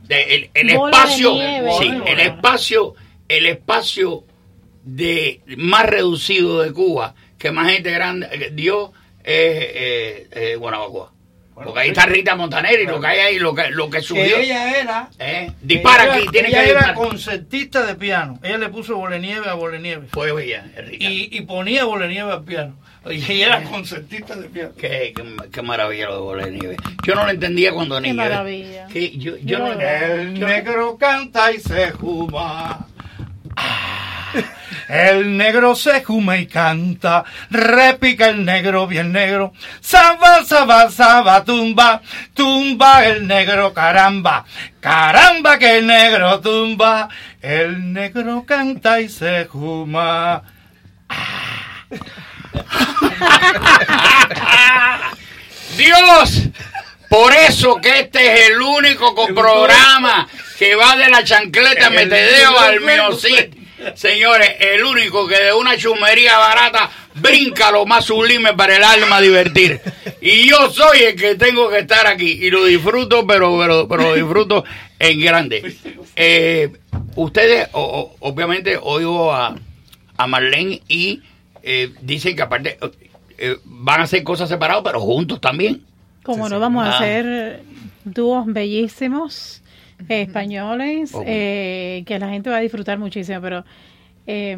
De- el, el de espacio, nieve. sí, el espacio, el espacio de más reducido de Cuba que más gente grande eh, dio es eh, eh, Guanabacoa. Porque ahí está Rita Montaner y lo que hay ahí, lo que, lo que subió. Que ella era. Eh, Dispara ella- aquí, tiene ella que era concertista de piano. Ella le puso bolenieve a bolenieve. Fue bella, Rita. Y, y ponía bolenieve al piano. Y ella era concertista de piano. Qué, qué, qué maravilla lo de Bola de Nieve. Yo no lo entendía cuando Qué niño. ¿eh? maravilla. Que yo, yo no El negro canta y se juma. El negro se juma y canta, repica el negro bien negro, saba, saba, saba, tumba, tumba el negro, caramba, caramba que el negro tumba, el negro canta y se juma. [LAUGHS] Dios, por eso que este es el único co- programa que va de la chancleta metedeo al miocid. Señores, el único que de una chumería barata brinca lo más sublime para el alma divertir. Y yo soy el que tengo que estar aquí y lo disfruto, pero, pero, pero lo disfruto en grande. Eh, ustedes, o- o- obviamente, oigo a, a Marlene y eh, dicen que aparte eh, van a hacer cosas separadas, pero juntos también. Como no vamos a Ah. hacer dúos bellísimos eh, españoles eh, que la gente va a disfrutar muchísimo, pero eh,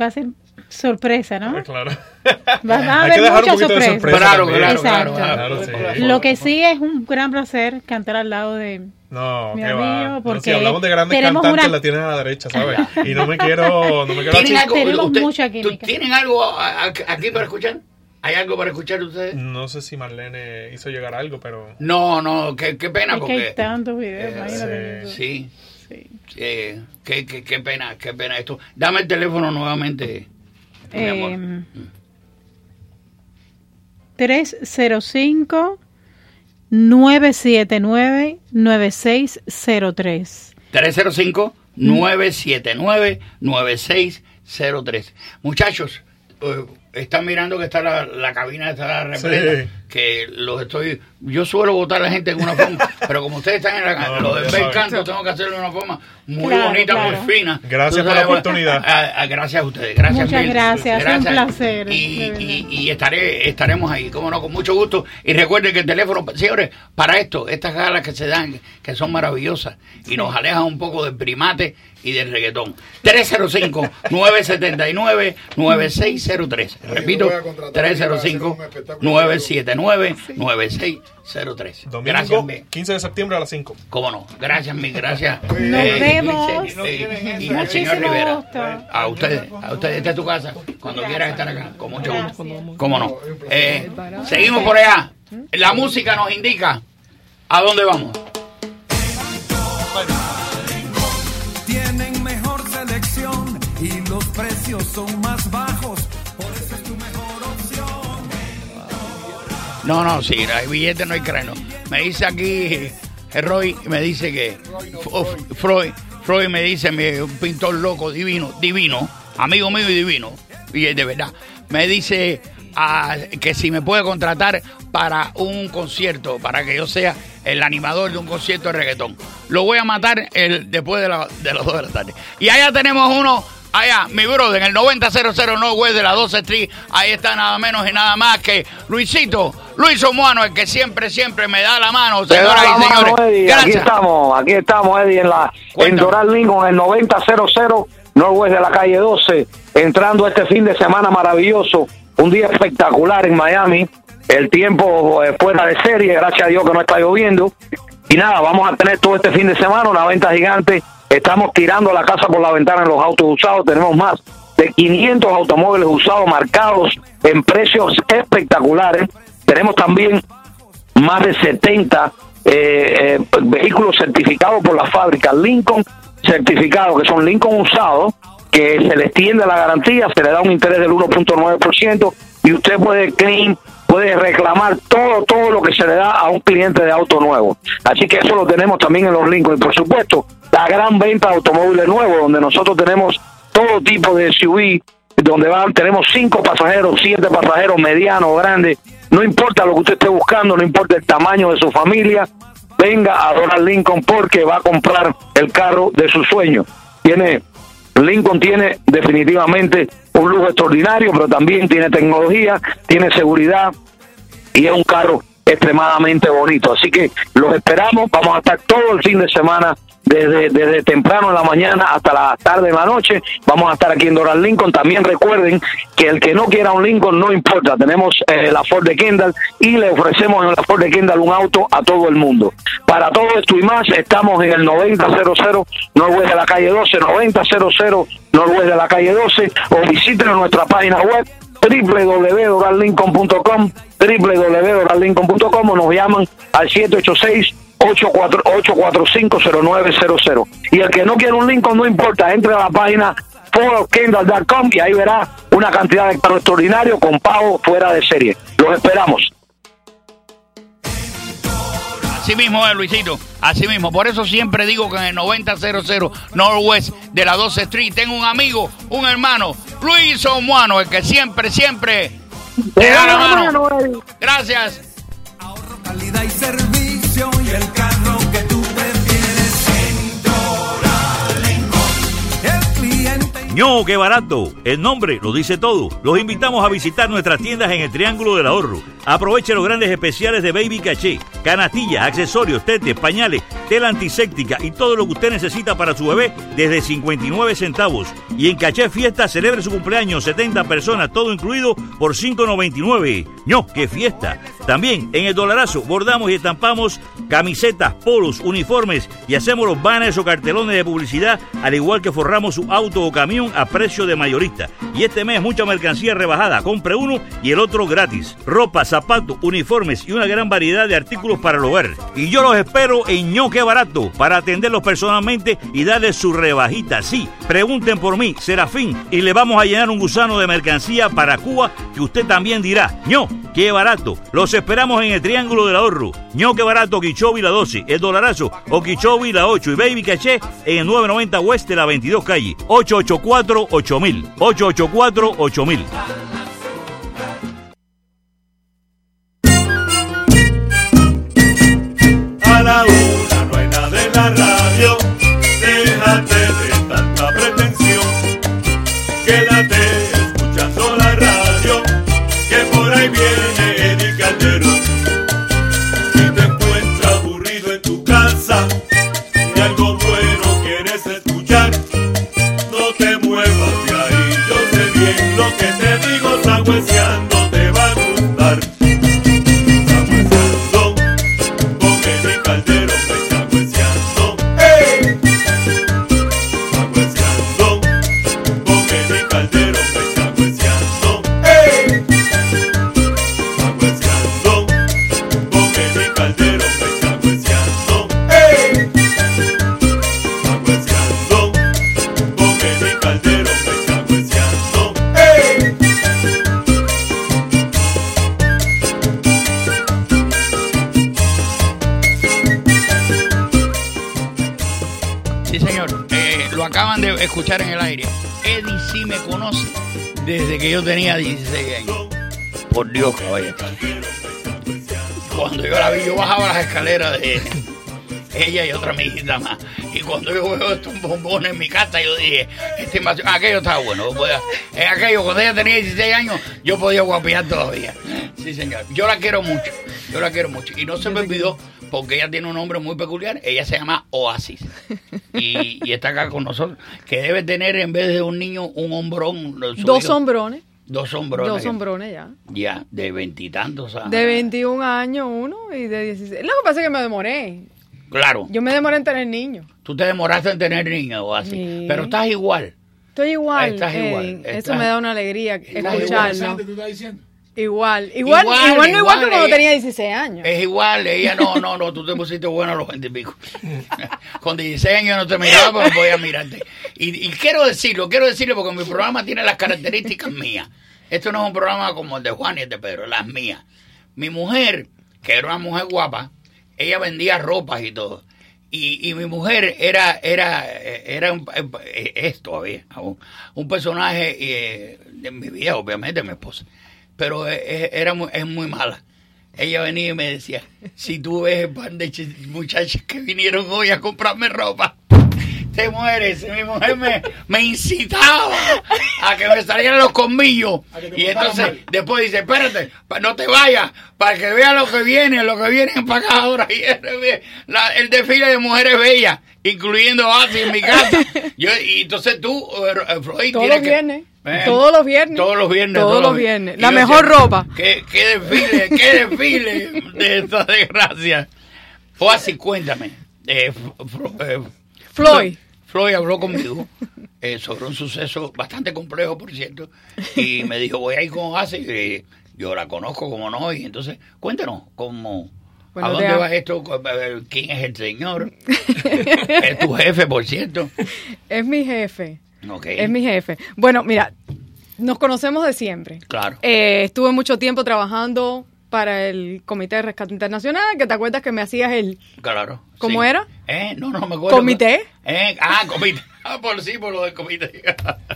va a ser sorpresa, ¿no? Claro. Va, va a Hay que haber dejar un muchas poquito de sorpresas. sorpresa Claro, claro, Exacto. claro, Claro, sí. Lo que sí es un gran placer cantar al lado de No, mi amigo, va. No, porque si hablamos de grandes cantantes, una- la tienes a la derecha, ¿sabes? Y no me quiero. No me quiero ¿Tienen algo, mucha ¿tú- química. ¿Tienen algo aquí para escuchar? ¿Hay algo para escuchar ustedes? No sé si Marlene hizo llegar algo, pero. No, no, qué, qué pena Es que hay porque... tantos videos, Eh, imagínate. Sí. Eh, qué, qué, qué pena, qué pena esto. Dame el teléfono nuevamente. mi amor. Eh, 305 979 9603. 305-979-9603. Muchachos, eh, están mirando que está la, la cabina está repleta, Sí. que los estoy... Yo suelo votar a la gente de una forma, [LAUGHS] pero como ustedes están en la, No, lo ya del canto, tengo que hacerlo de una forma muy Claro, bonita, claro. muy fina. Gracias por la oportunidad. a- a- gracias a ustedes, gracias. Muchas mil. gracias, fue un placer, Y, y- y estaré, estaremos ahí, como no, con mucho gusto. Y recuerden que el teléfono, señores, para esto, estas galas que se dan, que son maravillosas y nos alejan un poco del primate y del reggaetón. 305-979-9603. [LAUGHS] Repito, 305-979-9603. Gracias, Domingo, mil. 15 de septiembre a las 5. Cómo no. Gracias, mil gracias. [LAUGHS] Nos Eh, vemos. eh, y al señor Rivera. A ustedes, a ustedes, esta es tu casa. Cuando quieras estar acá, con mucho gusto. Cómo no. Eh, seguimos por allá. La música nos indica a dónde vamos. Los precios son más bajos. Por eso es tu mejor opción. No, no, sí, hay billetes, no hay creno. Me dice aquí eh, Roy, me dice que Freud, Freud me dice, un pintor loco, divino, divino, amigo mío y divino, y de verdad. Me dice ah, que si me puede contratar para un concierto, para que yo sea el animador de un concierto de reggaetón. Lo voy a matar el, después de, de las 2 de la tarde. Y allá tenemos uno Allá, mi brother, en el 9000 Northwest de la 12 Street, ahí está nada menos y nada más que Luisito, Luis Omuano, el que siempre, siempre me da la mano, señoras la y mano, señores. Aquí estamos, aquí estamos, Eddie, en la en. Doral Lincoln, en el 9000 Northwest de la calle 12, entrando este fin de semana maravilloso, un día espectacular en Miami, el tiempo eh, fuera de serie, gracias a Dios que no está lloviendo. Y nada, vamos a tener todo este fin de semana una venta gigante. Estamos tirando la casa por la ventana en los autos usados. Tenemos más de 500 automóviles usados marcados en precios espectaculares. Tenemos también más de 70 eh, eh, vehículos certificados por la fábrica Lincoln certificados, que son Lincoln usados, que se les tiende la garantía, se le da un interés del 1.9% y usted puede claim, puede reclamar todo, todo lo que se le da a un cliente de auto nuevo. Así que eso lo tenemos también en los Lincoln. Y por supuesto, la gran venta de automóviles nuevos, donde nosotros tenemos todo tipo de SUV, donde van, tenemos cinco pasajeros, siete pasajeros, medianos, grandes, no importa lo que usted esté buscando, no importa el tamaño de su familia, venga a Donald Lincoln porque va a comprar el carro de su sueño. Tiene Lincoln tiene definitivamente un lujo extraordinario, pero también tiene tecnología, tiene seguridad y es un carro extremadamente bonito. Así que los esperamos, vamos a estar todo el fin de semana desde, temprano en la mañana hasta la tarde en la noche. Vamos a estar aquí en Doral Lincoln. También recuerden que el que no quiera un Lincoln no importa. Tenemos eh, la Ford de Kendall y le ofrecemos en la Ford de Kendall un auto a todo el mundo. Para todo esto y más, estamos en el 9000 Norwest de la calle 12, 9000 Norwest de la calle 12 o visiten nuestra página web www.dorallincoln.com www.dorallincoln.com o nos llaman al 786 845-0900. Y el que no quiere un Lincoln, no importa, entre a la página forkendall.com y ahí verá una cantidad de carros extraordinarios con pago fuera de serie. Los esperamos. Así mismo es, Luisito. Así mismo. Por eso siempre digo que en el 9000 Northwest de la 12 Street tengo un amigo, un hermano, Luis Omuano, el que siempre, siempre te da la mano. Gracias. calidad y servicio y el cliente ño, qué barato. El nombre lo dice todo. Los invitamos a visitar nuestras tiendas en el Triángulo del Ahorro. Aproveche los grandes especiales de Baby Caché, canastillas, accesorios, tetes, pañales, tela antiséptica y todo lo que usted necesita para su bebé desde 59 centavos. Y en Caché Fiesta celebre su cumpleaños, 70 personas, todo incluido por 5.99. ño, qué fiesta. También en el dolarazo bordamos y estampamos camisetas, polos, uniformes y hacemos los banners o cartelones de publicidad, al igual que forramos su auto o camión a precio de mayorista. Y este mes mucha mercancía rebajada, compre uno y el otro gratis. Ropa, zapatos, uniformes y una gran variedad de artículos para el hogar. Y yo los espero en ñoque barato para atenderlos personalmente y darles su rebajita. Sí, pregunten por mí, Serafín, y le vamos a llenar un gusano de mercancía para Cuba que usted también dirá, ño, qué barato. Los esperamos en el Triángulo del Ahorro. ño, qué barato, Quichobi la 12, el dolarazo, o Quichobi la 8 y Baby Caché en el 990 West la 22 calle. 884-8000. 884-8000. A la una no en la radio. Déjate de tanta pretensión. Quédate digo, de ella y otra amiguita más. Y cuando yo veo estos bombones en mi casa, yo dije, aquello estaba bueno. podía- en aquello, cuando ella tenía 16 años, yo podía guapear todavía. Sí, señor. Yo la quiero mucho. Yo la quiero mucho. Y no se me olvidó porque ella tiene un nombre muy peculiar. Ella se llama Oasis. y, está acá con nosotros, que debe tener en vez de un niño un hombrón. Dos hombrones. Dos hombrones. Dos hombrones ya. Ya, de veintitantos años. De 21 años uno y de 16. Lo que pasa es que me demoré. Claro, Yo me demoré en tener niños. tú te demoraste en tener niños o así, Sí. pero estás igual. Estoy igual. Estás igual, Edwin. Eso estás- me da una alegría Estás escucharlo. Igual. Igual. Igual, igual, no igual, que cuando ella- tenía 16 años. Es igual, ella no, no, no, tú te pusiste bueno a los 20 y pico. [LAUGHS] Con 16 años no te miraba, pero voy a mirarte. Y, y quiero decirlo, quiero decirlo porque mi programa tiene las características mías. Esto no es un programa como el de Juan y el de Pedro, las mías. Mi mujer, que era una mujer guapa, ella vendía ropas y todo. Y, y mi mujer era, era, eh, era un, eh, es todavía, aún, un personaje eh, de mi vida, obviamente, mi esposa. Pero eh, eh, era muy, es muy mala. Ella venía y me decía, si tú ves el pan de ch- muchachas que vinieron hoy a comprarme ropa, te mueres. Mi mujer me, me incitaba a que me salieran los colmillos. Y entonces después dice, espérate, pa- no te vayas, para que vean lo que viene, lo que viene para acá ahora. [LAUGHS] Y el, la- el desfile de mujeres bellas, incluyendo Asi en mi casa. [LAUGHS] Yo, y entonces tú, eh, Floyd, tienes que- Eh, Todos los viernes. Todos los viernes. Todos los vi- viernes. La mejor decía, ropa. ¿Qué, qué desfile, qué desfile de esta desgracia. Fue así, cuéntame. Eh, eh, Floyd. Floyd habló conmigo eh, sobre un suceso bastante complejo, por cierto, y me dijo, voy a ir con Asi, y yo la conozco como no, y entonces, cuéntanos, ¿cómo, Bueno, ¿a dónde te- va esto? ¿Quién es el señor? [LAUGHS] es tu jefe, por cierto. Es mi jefe. Es mi jefe. Bueno, mira, nos conocemos de siempre. Claro. Eh, estuve mucho tiempo trabajando para el Comité de Rescate Internacional, que te acuerdas que me hacías el... Claro. ¿Cómo sí. era? ¿Eh? No, no me acuerdo. ¿Comité? ¿Eh? Ah, comité. [LAUGHS] Ah, por sí, por lo del comité.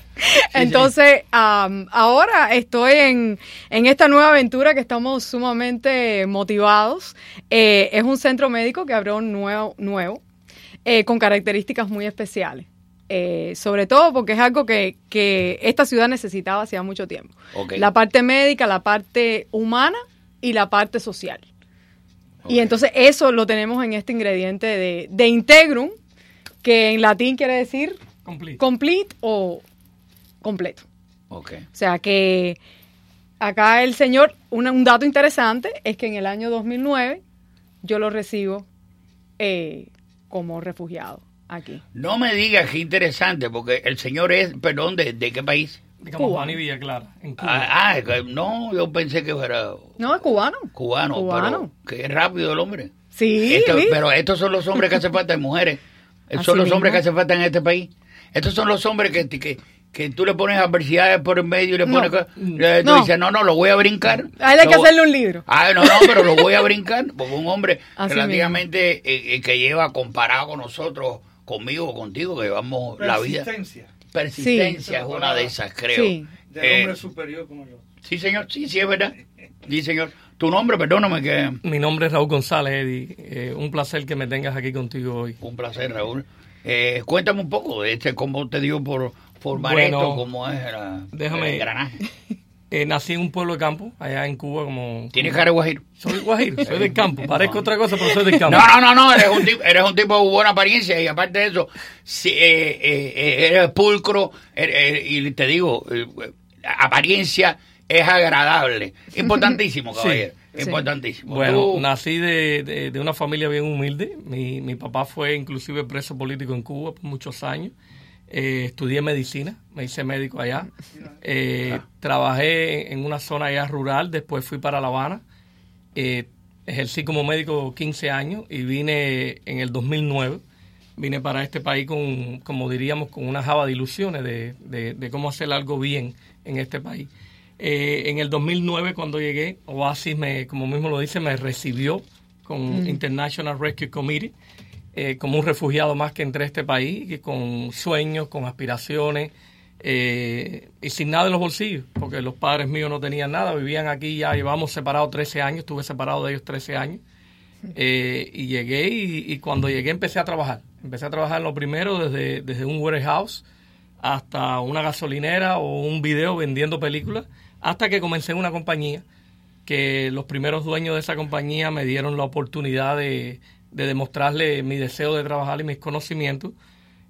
[LAUGHS] Entonces, am, ahora estoy en, en esta nueva aventura que estamos sumamente motivados. Eh, es un centro médico que abrió nuevo, nuevo eh, con características muy especiales. Eh, sobre todo porque es algo que, que esta ciudad necesitaba hacía mucho tiempo. La parte médica, la parte humana y la parte social. Y entonces eso lo tenemos en este ingrediente de, de integrum, que en latín quiere decir complete, o completo. O sea que acá el señor, una- un dato interesante es que en el año 2009 yo lo recibo eh, como refugiado aquí. No me digas qué interesante, porque el señor es, perdón, ¿de, de qué país? De Campoani Villa Clara, en Cuba. Ah, ah, no, yo pensé que fuera No, es cubano. cubano, Cubano. pero qué rápido el hombre. Sí, Esto- ¿viste? pero estos son los hombres que hacen falta en mujeres. [LAUGHS] Estos Así son los mismo. hombres que hacen falta en este país. Estos son los hombres que, que, que tú le pones adversidades por el medio y le No. pones... co- le- tú No. dices, no, no, lo voy a brincar. A él hay que Lo hacerle un libro. Ah, no, no, pero lo voy a brincar, porque un hombre [LAUGHS] Así relativamente eh, eh, que lleva comparado con nosotros, conmigo o contigo, que llevamos la vida. Persistencia. Persistencia Sí. es una de esas, creo. Sí. Del Eh, hombre superior como yo. sí, señor, sí, sí, es verdad. Sí, señor. Tu nombre, perdóname que... Mi nombre es Raúl González, Eddie. Eh, un placer que me tengas aquí contigo hoy. Un placer, Raúl. Eh, cuéntame un poco de este, cómo te dio por formar Bueno, esto, cómo es la, déjame- el engranaje. Eh, nací en un pueblo de campo, allá en Cuba, como... ¿Tienes cara de guajiro? Soy guajiro, soy del campo. Parezco otra cosa, pero soy del campo. No, no, no, no, eres un tipo, eres un tipo de buena apariencia y aparte de eso, sí, eh, eh, eh, eres pulcro y te digo, eh, apariencia es agradable. Importantísimo, [LAUGHS] caballero. Sí. Importantísimo. Bueno, Tú- nací de, de- de una familia bien humilde. Mi, mi papá fue inclusive preso político en Cuba por muchos años. Eh, estudié medicina, me hice médico allá. Eh, Trabajé en una zona allá rural, después fui para La Habana. Eh, ejercí como médico 15 años y vine en el 2009. Vine para este país con, como diríamos, con una java de ilusiones de, de- de cómo hacer algo bien en este país. En el 2009, cuando llegué, Oasis, me, como mismo lo dice, me recibió con Mm. International Rescue Committee eh, como un refugiado más que entré a este país, y con sueños, con aspiraciones eh, y sin nada en los bolsillos, porque los padres míos no tenían nada, vivían aquí ya, llevamos separados 13 años, estuve separado de ellos 13 años. Eh, y llegué y, y cuando llegué empecé a trabajar. Empecé a trabajar lo primero desde, desde un warehouse hasta una gasolinera o un video vendiendo películas, hasta que comencé en una compañía que los primeros dueños de esa compañía me dieron la oportunidad de, de demostrarle mi deseo de trabajar y mis conocimientos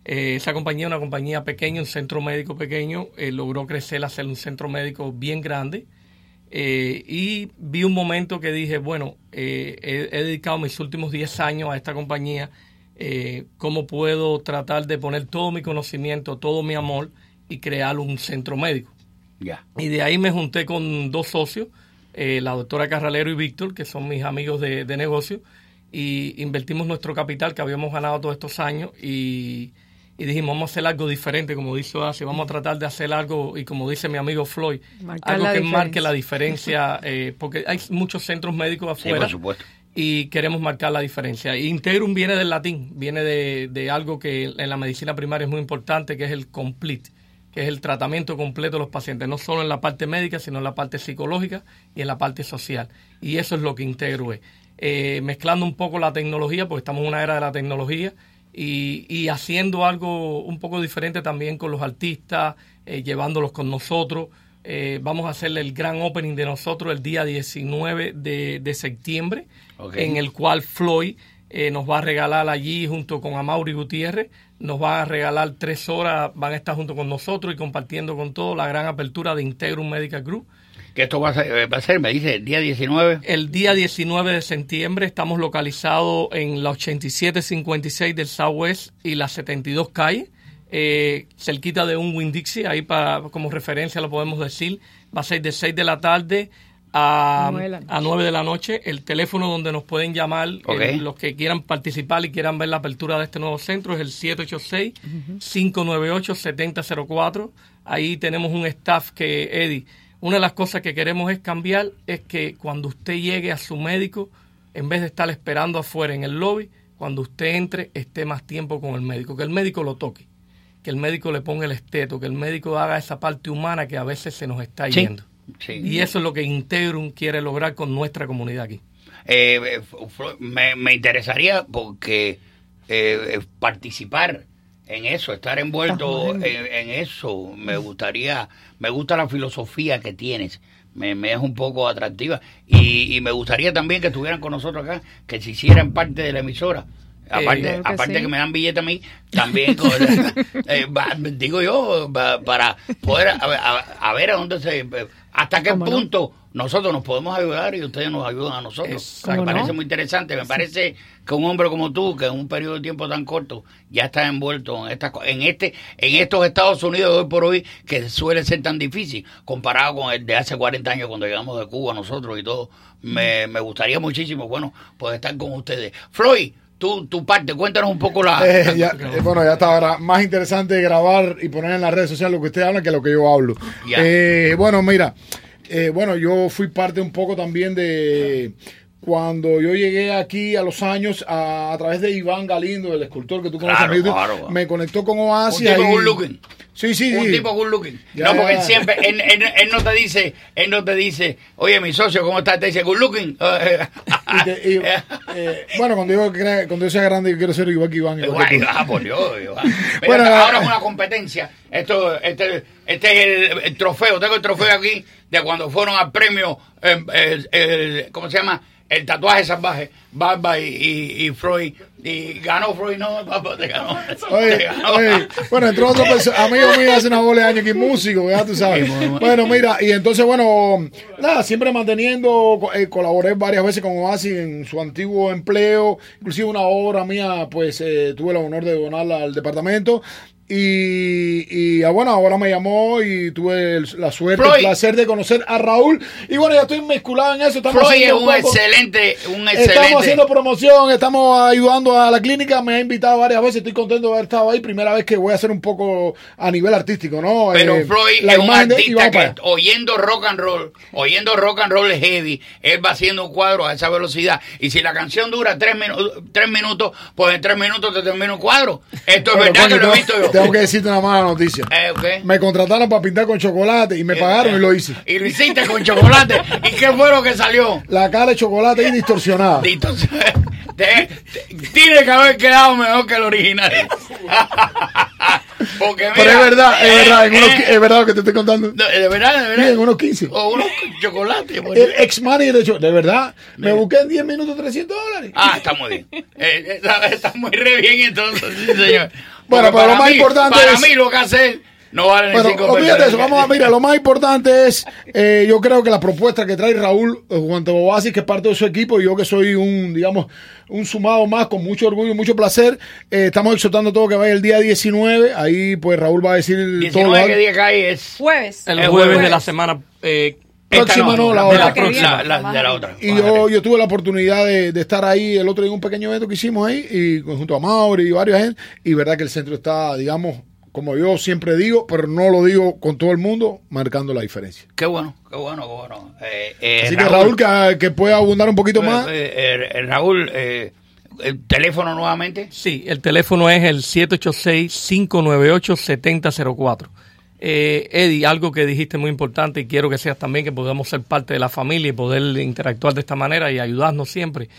Eh, esa compañía, una compañía pequeña, un centro médico pequeño, eh, logró crecer, hacer un centro médico bien grande. Eh, y vi un momento que dije, bueno, he, he dedicado mis últimos 10 años a esta compañía, ¿cómo puedo tratar de poner todo mi conocimiento, todo mi amor y crear un centro médico? Y de ahí me junté con dos socios, la doctora Carralero y Víctor, que son mis amigos de, de negocio, y invertimos nuestro capital que habíamos ganado todos estos años y, y dijimos, vamos a hacer algo diferente, como dice Oasis, vamos a tratar de hacer algo, y como dice mi amigo Floyd, Marcar algo que diferencia. marque la diferencia, [LAUGHS] eh, porque hay muchos centros médicos Sí, afuera por supuesto. y queremos marcar la diferencia. Integrum viene del latín, viene de, de algo que en la medicina primaria es muy importante, que es el complete, que es el tratamiento completo de los pacientes, no solo en la parte médica, sino en la parte psicológica y en la parte social. Y eso es lo que Integro es. Eh, mezclando un poco la tecnología, porque estamos en una era de la tecnología, y, y haciendo algo un poco diferente también con los artistas, eh, llevándolos con nosotros. Eh, vamos a hacerle el gran opening de nosotros el día 19 de, de septiembre, en el cual Floyd eh, nos va a regalar allí junto con Amaury Gutiérrez, nos va a regalar tres horas, van a estar junto con nosotros y compartiendo con todo la gran apertura de Integrum Medical Group. Que esto va a ser, va a ser, me dice, el día 19. El día 19 de septiembre estamos localizados en la 8756 del Southwest y la 72 calle, eh, cerquita de un Winn-Dixie, ahí para, como referencia lo podemos decir. Va a ser de 6 de la tarde a, Nueve de la noche. a 9 de la noche. El teléfono donde nos pueden llamar eh, los que quieran participar y quieran ver la apertura de este nuevo centro es el 786-598-7004. Ahí tenemos un staff que, Eddie, una de las cosas que queremos es cambiar es que cuando usted llegue a su médico, en vez de estar esperando afuera en el lobby, cuando usted entre, esté más tiempo con el médico, que el médico lo toque, que el médico le ponga el esteto, que el médico haga esa parte humana que a veces se nos está yendo. sí. Y eso es lo que Integrum quiere lograr con nuestra comunidad aquí. Eh, eh, me, me interesaría porque eh, eh, participar en eso, estar envuelto en, en eso, me gustaría, me gusta la filosofía que tienes, me, me es un poco atractiva y, y me gustaría también que estuvieran con nosotros acá, que se hicieran parte de la emisora. Aparte, Claro que aparte sí. que me dan billete a mí, también con- [LAUGHS] eh, va- digo yo, va- para poder a, a- a ver a dónde se, hasta qué punto nosotros nos podemos ayudar y ustedes nos ayudan a nosotros. Me ¿Cómo parece no? muy interesante, me parece que un hombre como tú, que en un periodo de tiempo tan corto ya está envuelto en esta, co- en este, en estos Estados Unidos hoy por hoy que suele ser tan difícil comparado con el de hace 40 años cuando llegamos de Cuba nosotros y todo. Me, me gustaría muchísimo, bueno, pues estar con ustedes. Floyd, tu, tu parte, cuéntanos un poco la... Eh, ya, eh, bueno, ya está ahora más interesante grabar y poner en las redes sociales lo que usted habla que lo que yo hablo. Eh, bueno, mira, eh, bueno, yo fui parte un poco también de cuando yo llegué aquí a los años a, a través de Iván Galindo, el escultor que tú conoces, Claro, YouTube, claro. me conectó con un Oasis. tipo ahí- good looking. Sí, sí, un sí. tipo good looking. Ya, no, porque ya. él siempre, él, él- él no te dice, él no te dice, oye, mi socio, ¿cómo estás? Te dice good looking. [LAUGHS] Y te- y, eh, bueno, cuando yo, cuando yo sea grande, yo quiero ser igual que Iván. igual que Igual, tú. [LAUGHS] ah, por Dios, [LAUGHS] Bueno, ahora eh, es una competencia. Esto, este, este es el, el trofeo. Tengo el trofeo aquí de cuando fueron al premio, eh, el- ¿cómo se llama? El tatuaje salvaje, Barba y, y, y Freud. Y ganó Freud, no, papá, te ganó. Oye, Te ganó. oye, bueno, entró otro perso- amigo mío hace una bola de años que músico, ya tú sabes. Bueno. Mira, y entonces, bueno, nada, siempre manteniendo, eh, colaboré varias veces con Oasis en su antiguo empleo, inclusive una obra mía, pues eh, tuve el honor de donarla al departamento. Y, y ah, bueno, ahora me llamó y tuve el- la suerte, el placer de conocer a Raúl. Y bueno, ya estoy inmisculado en eso. Estamos Freud es haciendo un poco- excelente, un Estamos excelente. haciendo promoción, estamos ayudando a la clínica, me ha invitado varias veces, estoy contento de haber estado ahí, primera vez que voy a hacer un poco a nivel artístico, ¿no? Pero Eh, Floyd la es un de- artista que oyendo rock and roll, oyendo rock and roll heavy, él va haciendo un cuadro a esa velocidad. Y si la canción dura tres, minu- tres minutos, pues en tres minutos te termina un cuadro. Esto es verdad que lo he visto yo. Tengo que decirte una mala noticia. Eh. Me contrataron para pintar con chocolate y me pagaron y lo hice. Y lo hiciste con chocolate. ¿Y qué fue lo que salió? La cara de chocolate y distorsionada. Te- tiene que haber quedado mejor que el original. Porque mira, Pero es verdad, es eh, verdad, unos eh, qui- es verdad lo que te estoy contando. no, de verdad, de verdad. en unos 15. O unos chocolates. pues. El ex manager de, cho- de verdad, me busqué en 10 minutos 300 dólares. Ah, está muy bien. Eh, está, está muy re bien entonces, sí, señor. Bueno, pero lo para más mí- importante para es- mí lo que hace él no vale ni cinco olvídate pesos. eso. Vamos a, mira, lo más importante es, [LAUGHS] eh, yo creo que la propuesta que trae Raúl eh, Juan Oasis, que es parte de su equipo, y yo que soy un, digamos, un sumado más, con mucho orgullo y mucho placer, eh, estamos exhortando todo que vaya el día 19. Ahí, pues, Raúl va a decir todo 19 lo que día cae es Jueves. El El jueves jueves. de la semana. eh, Próxima no, la de otra. la próxima. la, la- de la otra. Y yo, yo tuve la oportunidad de, de estar ahí el otro día en un pequeño evento que hicimos ahí, y junto a Mauri y varias gente, y verdad que el centro está, digamos, como yo siempre digo, pero no lo digo con todo el mundo, marcando la diferencia. Qué bueno, qué bueno, qué bueno. Eh, eh, Así que Raúl, que, que pueda abundar un poquito más. eh, eh, eh, Raúl, eh, el teléfono nuevamente. Sí, el teléfono es el 786-598-7004. Eh, Eddie, algo que dijiste muy importante y quiero que seas también que podamos ser parte de la familia y poder interactuar de esta manera y ayudarnos siempre.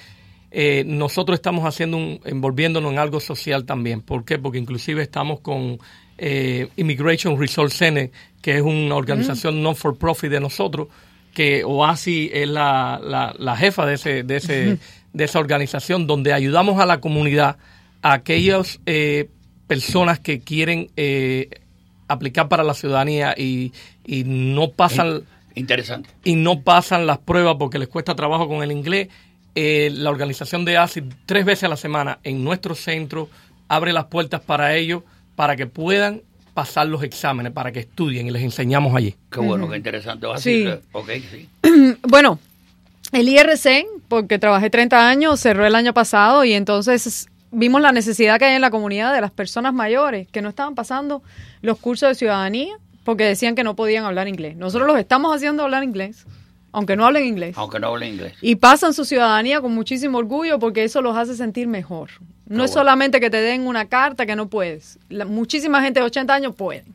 Eh, nosotros estamos haciendo un, envolviéndonos en algo social también. ¿Por qué? Porque inclusive estamos con eh, Immigration Resource Center, que es una organización non for profit de nosotros, que OASI es la, la, la jefa de ese, de ese, de esa organización, donde ayudamos a la comunidad, a aquellas eh, personas que quieren eh, aplicar para la ciudadanía y, y no pasan Interesante. y no pasan las pruebas porque les cuesta trabajo con el inglés. Eh, la organización de ASI tres veces a la semana en nuestro centro abre las puertas para ellos para que puedan pasar los exámenes, para que estudien y les enseñamos allí. Qué bueno, qué interesante. Va a Sí. ser- Ok, sí. [CLEARS THROAT] bueno, el IRC, porque trabajé 30 años, cerró el año pasado y entonces vimos la necesidad que hay en la comunidad de las personas mayores que no estaban pasando los cursos de ciudadanía porque decían que no podían hablar inglés. Nosotros los estamos haciendo hablar inglés, aunque no hablen inglés. Aunque no hable inglés. Y pasan su ciudadanía con muchísimo orgullo porque eso los hace sentir mejor. No es bueno. solamente que te den una carta que no puedes. La- muchísima gente de 80 años pueden.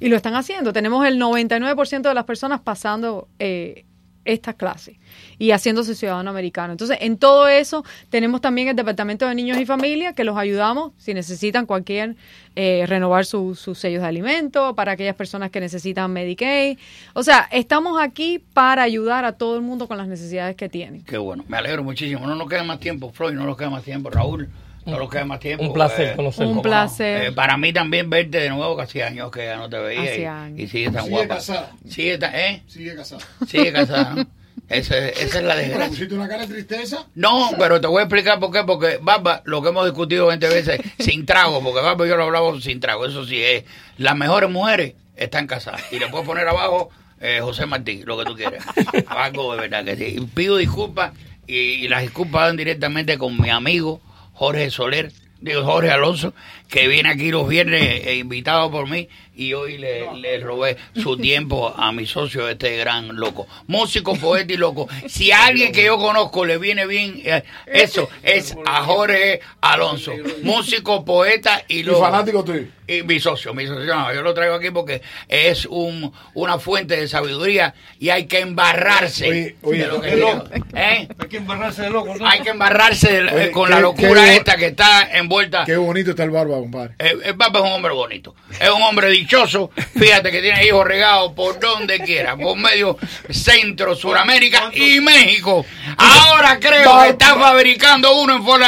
Y lo están haciendo. Tenemos el 99% de las personas pasando eh, estas clases y haciéndose ciudadano americano. Entonces, en todo eso tenemos también el Departamento de Niños y Familia que los ayudamos si necesitan cualquier eh, renovar su- sus sellos de alimento para aquellas personas que necesitan Medicaid. O sea, estamos aquí para ayudar a todo el mundo con las necesidades que tienen. Qué bueno. Me alegro muchísimo. No nos queda más tiempo, Floyd, no nos queda más tiempo. Raúl, no nos queda más tiempo. Un placer Eh, conocerlo. Un placer. Eh, para mí también verte de nuevo, que hacía años que ya no te veía. Y- años. Y, sigue tan Sigue guapa. casada. Sigue tan, ¿eh? Sigue casado. Sigue casada, ¿no? [LAUGHS] Ese- esa es la desgracia. pusiste una cara de tristeza. No, pero te voy a explicar por qué. Porque, Barba, lo que hemos discutido 20 veces [LAUGHS] sin trago, porque Barba yo lo hablamos sin trago. Eso sí es. Las mejores mujeres están casadas. Y le puedo poner abajo eh, José Martí, lo que tú quieras. [LAUGHS] Algo de verdad que sí. Pido disculpas y, y las disculpas van directamente con mi amigo Jorge Soler. Digo, Jorge Alonso, que viene aquí los viernes eh, invitado por mí y hoy le, le robé su tiempo a mi socio, este gran loco. Músico, poeta y loco. Si a alguien que yo conozco le viene bien eh, eso, es a Jorge Alonso. Músico, poeta y Y loco. fanático tuyo. Y mi socio, mi socio, no, yo lo traigo aquí porque es un, una fuente de sabiduría y hay que embarrarse Oye, oye, de lo que loco. ¿Eh? Hay que embarrarse de loco, ¿no? Hay que embarrarse de- Oye, con qué- la locura qué esta que está envuelta. Qué bonito está el compadre. Eh, El Papa es un hombre bonito, es un hombre dichoso. Fíjate que tiene hijos regados por donde quiera, por medio Centro, Suramérica y México. Ahora creo que está fabricando uno en Fort.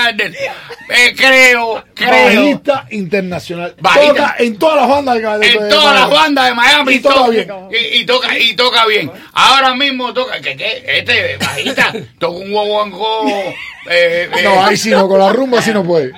Eh, creo, creo. Bajista internacional. Bajista. Toca en todas las bandas de, de- En de todas las bandas de Miami Y toca to- bien. Y, y toca y toca bien. Ahora mismo toca que, que este bajista toca un guaguancó. Eh, eh, No, ahí sí no, con la rumba sí no puede.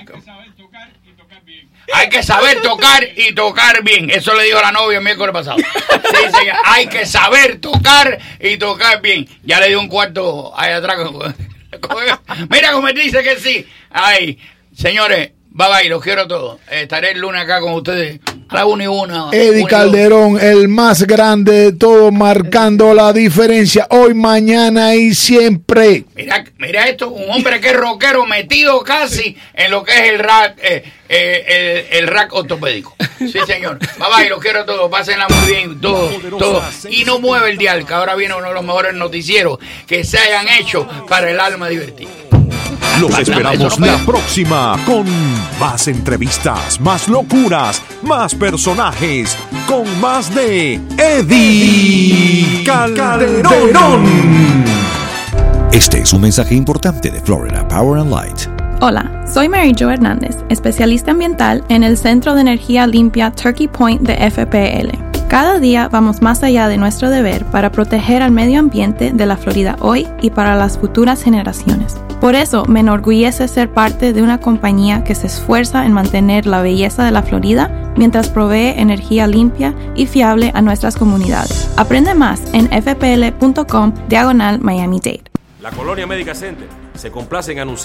Hay que saber tocar y tocar bien. Eso le dijo la novia el miércoles pasado. Sí, señor. Hay que saber tocar y tocar bien. Ya le dio un cuarto ahí atrás. [LAUGHS] Mira cómo me dice que sí. Ay, señores, bye bye, los quiero a todos. Estaré el lunes acá con ustedes a la una y una. una Eddie y. Calderón, el más grande de todo, marcando la diferencia hoy, mañana y siempre. Mira, mira esto, un hombre que es rockero metido casi en lo que es el rack, eh, eh, el, el rack ortopédico. Sí, [LAUGHS] señor. Bye bye, los quiero a todos, pásenla muy bien, todos, todos. Y no mueve el dial, que ahora viene uno de los mejores noticieros que se hayan hecho para el alma divertida. Los esperamos no la próxima con más entrevistas, más locuras, más personajes, con más de Eddie Calderón. Este es un mensaje importante de Florida Power and Light. Hola, soy Mary Jo Hernández, especialista ambiental en el Centro de Energía Limpia Turkey Point de FPL. Cada día vamos más allá de nuestro deber para proteger al medio ambiente de la Florida hoy y para las futuras generaciones. Por eso me enorgullece ser parte de una compañía que se esfuerza en mantener la belleza de la Florida mientras provee energía limpia y fiable a nuestras comunidades. Aprende más en fpl.com diagonal Miami Dade. La Colonia Médica Center se complace en anunciar